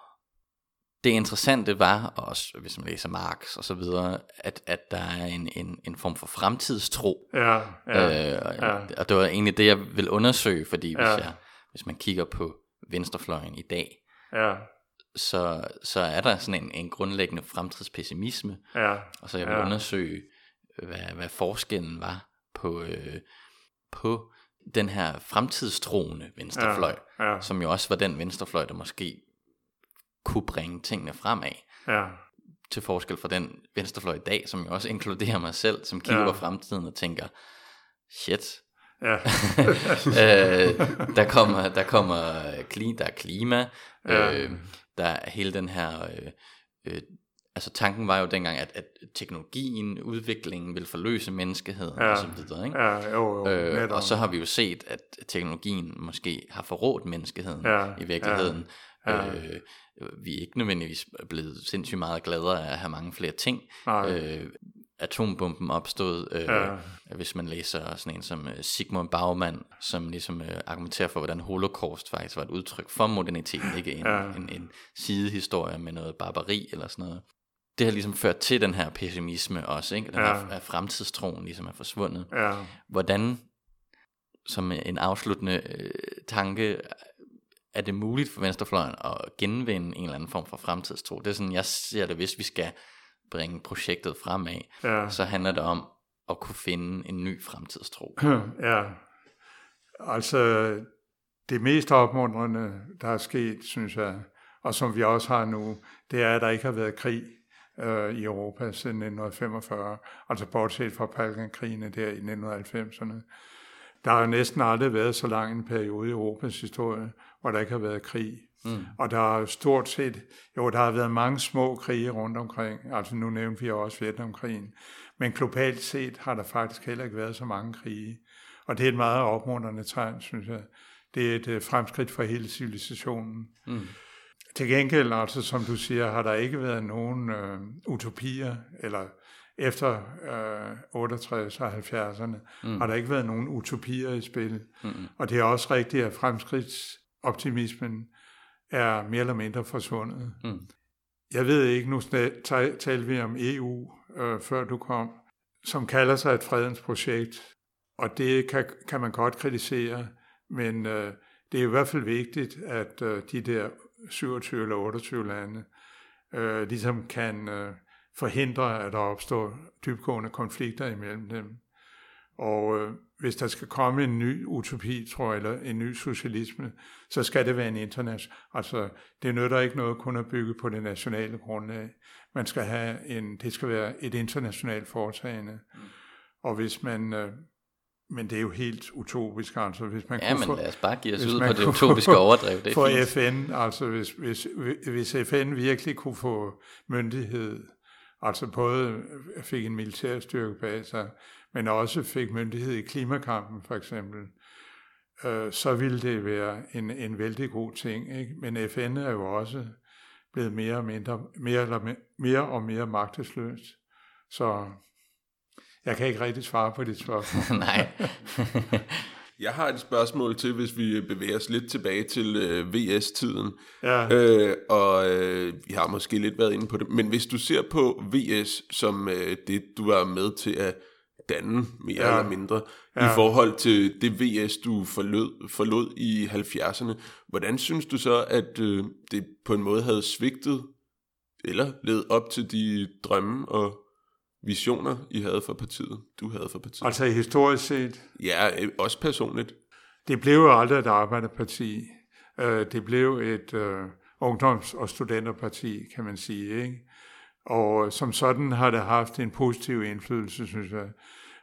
det interessante var også, hvis man læser Marx og så videre, at, at der er en, en, en form for fremtidstro. ja, ja, øh, og, ja. og det var egentlig det, jeg vil undersøge, fordi hvis, Ja. jeg, hvis man kigger på venstrefløjen i dag, ja, så, så er der sådan en, en grundlæggende fremtidspessimisme, ja, og så jeg vil Ja. undersøge, hvad, hvad forskellen var på, øh, på den her fremtidstroende venstrefløj, ja, ja, som jo også var den venstrefløj, der måske kunne bringe tingene fremad, ja, til forskel fra den venstrefløj i dag, som jo også inkluderer mig selv, som kigger Ja. på fremtiden og tænker, shit, ja, øh, der kommer, der kommer kli, der er klima, Ja. øh, der er hele den her, øh, øh, altså tanken var jo dengang, at, at teknologien, udviklingen vil forløse menneskeheden Ja. og så videre, ikke? ja, jo, jo, Øh, netop. og så har vi jo set, at teknologien måske har forrådt menneskeheden Ja, i virkeligheden. ja, ja. Øh, vi er ikke nødvendigvis blevet sindssygt meget gladere af at have mange flere ting. Nej, Øh, atombomben opstod, øh, Ja. hvis man læser sådan en som øh, Sigmund Baumann, som ligesom øh, argumenterer for, hvordan holocaust faktisk var et udtryk for moderniteten, ikke en, Ja. en, en sidehistorie med noget barbari eller sådan noget. Det har ligesom ført til den her pessimisme også, ikke? Den Ja. her at fremtidstroen ligesom er forsvundet. ja, Hvordan, som en afsluttende øh, tanke, er det muligt for venstrefløjen at genvinde en eller anden form for fremtidstro? Det er sådan, jeg ser det, hvis vi skal bringe projektet fremad, ja. så handler det om at kunne finde en ny fremtidstro. Ja, altså det mest opmuntrende, der er sket, synes jeg, og som vi også har nu, det er, at der ikke har været krig øh, i Europa siden 1945, altså bortset fra Balkankrigene der i 1990'erne. Der har næsten aldrig været så lang en periode i Europas historie, hvor der ikke har været krig. Mm. Og der har stort set, jo, der har været mange små krige rundt omkring, altså nu nævnte vi også Vietnamkrigen, men globalt set har der faktisk heller ikke været så mange krige. Og det er et meget opmuntrende tegn, synes jeg. Det er et øh, fremskridt for hele civilisationen. Mm. Til gengæld, altså som du siger, har der ikke været nogen øh, utopier, eller efter øh, 68 og 70'erne, mm. har der ikke været nogen utopier i spil. Mm. Og det er også rigtigt, at fremskridtsoptimismen er mere eller mindre forsvundet. Mm. Jeg ved ikke, nu talte vi om EU, øh, før du kom, som kalder sig et fredens projekt, og det kan, kan man godt kritisere, men øh, det er i hvert fald vigtigt, at øh, de der 27 eller 28 lande øh, ligesom kan øh, forhindre, at der opstår dybgående konflikter imellem dem. Og øh, hvis der skal komme en ny utopi, tror jeg, eller en ny socialisme, så skal det være en international. Altså, det nytter ikke noget kun at bygge på det nationale grundlag. Man skal have en, det skal være et internationalt foretagende. Mm. Og hvis man, øh, men det er jo helt utopisk, altså hvis man Ja, kunne men få, lad os bare give os ud på det utopiske overdrev. Det for fint. FN, altså hvis, hvis, hvis FN virkelig kunne få myndighed, altså både fik en militærstyrke bag sig, men også fik myndighed i klimakampen for eksempel, øh, så ville det være en, en vældig god ting. Ikke? Men FN er jo også blevet mere og, mindre, mere, eller me- mere og mere magtesløst. Så jeg kan ikke rigtig svare på dit spørgsmål. Nej. Jeg har et spørgsmål til, hvis vi bevæger os lidt tilbage til øh, VS-tiden. Ja, Øh, og øh, vi har måske lidt været inde på det. Men hvis du ser på VS som øh, det, du var med til at danne, mere Ja. eller mindre, ja. I forhold til det VS, du forlod, forlod i 70'erne, hvordan synes du så, at øh, det på en måde havde svigtet, eller levet op til de drømme og visioner, I havde for partiet, du havde for partiet? altså historisk set, Ja, øh, også personligt. Det blev jo aldrig et arbejderparti. Øh, Det blev et øh, ungdoms- og studenterparti, kan man sige. Ikke? Og som sådan har det haft en positiv indflydelse, synes jeg.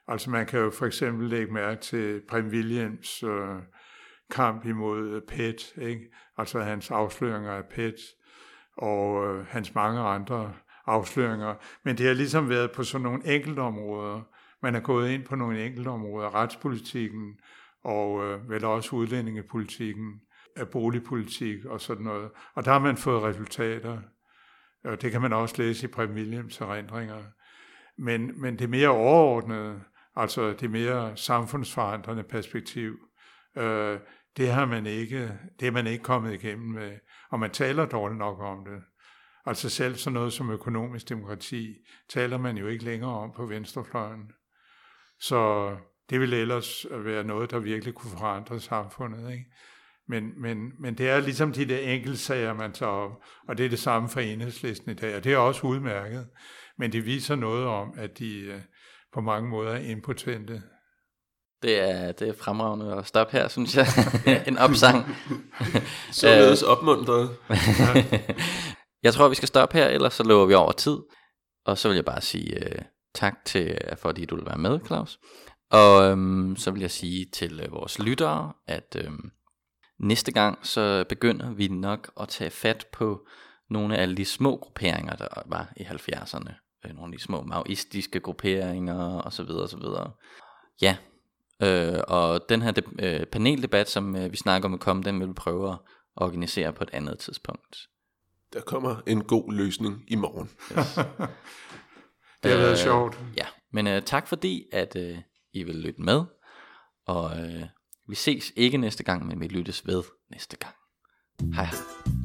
Altså man kan jo for eksempel lægge mærke til Prem Williams øh, kamp imod PET, ikke? altså hans afsløringer af PET, og øh, hans mange andre afsløringer. Men det har ligesom været på sådan nogle enkelte områder. Man er gået ind på nogle enkelte områder, retspolitikken og øh, vel også udlændingepolitikken, af boligpolitik og sådan noget. Og der har man fået resultater. Og det kan man også læse i Prem Williams erindringer. Men, men det mere overordnede, altså det mere samfundsforandrende perspektiv, øh, det har man ikke, det er man ikke kommet igennem med, og man taler dårligt nok om det. Altså selv sådan noget som økonomisk demokrati, taler man jo ikke længere om på venstrefløjen. Så det ville ellers være noget, der virkelig kunne forandre samfundet. Ikke? Men, men, men det er ligesom de der enkeltsager, man tager op, og det er det samme for enhedslisten i dag, og det er også udmærket. Men det viser noget om, at de øh, på mange måder er impotente. Det er, det er fremragende at stoppe her, synes jeg. en opsang. Således opmuntret. jeg tror, vi skal stoppe her, ellers så løber vi over tid. Og så vil jeg bare sige øh, tak til, fordi du vil være med, Claus. Og øhm, så vil jeg sige til øh, vores lyttere, at øhm, næste gang så begynder vi nok at tage fat på nogle af alle de små grupperinger, der var i 70'erne. Øh, nogle af de små maoistiske grupperinger osv. osv. Ja, Øh, og den her de, øh, paneldebat, som øh, vi snakker om at komme, den vil vi prøve at organisere på et andet tidspunkt. Der kommer en god løsning i morgen. Yes. det har været øh, sjovt. Ja, men øh, tak fordi, at øh, I vil lytte med. Og øh, vi ses ikke næste gang, men vi lyttes ved næste gang. Hej hej.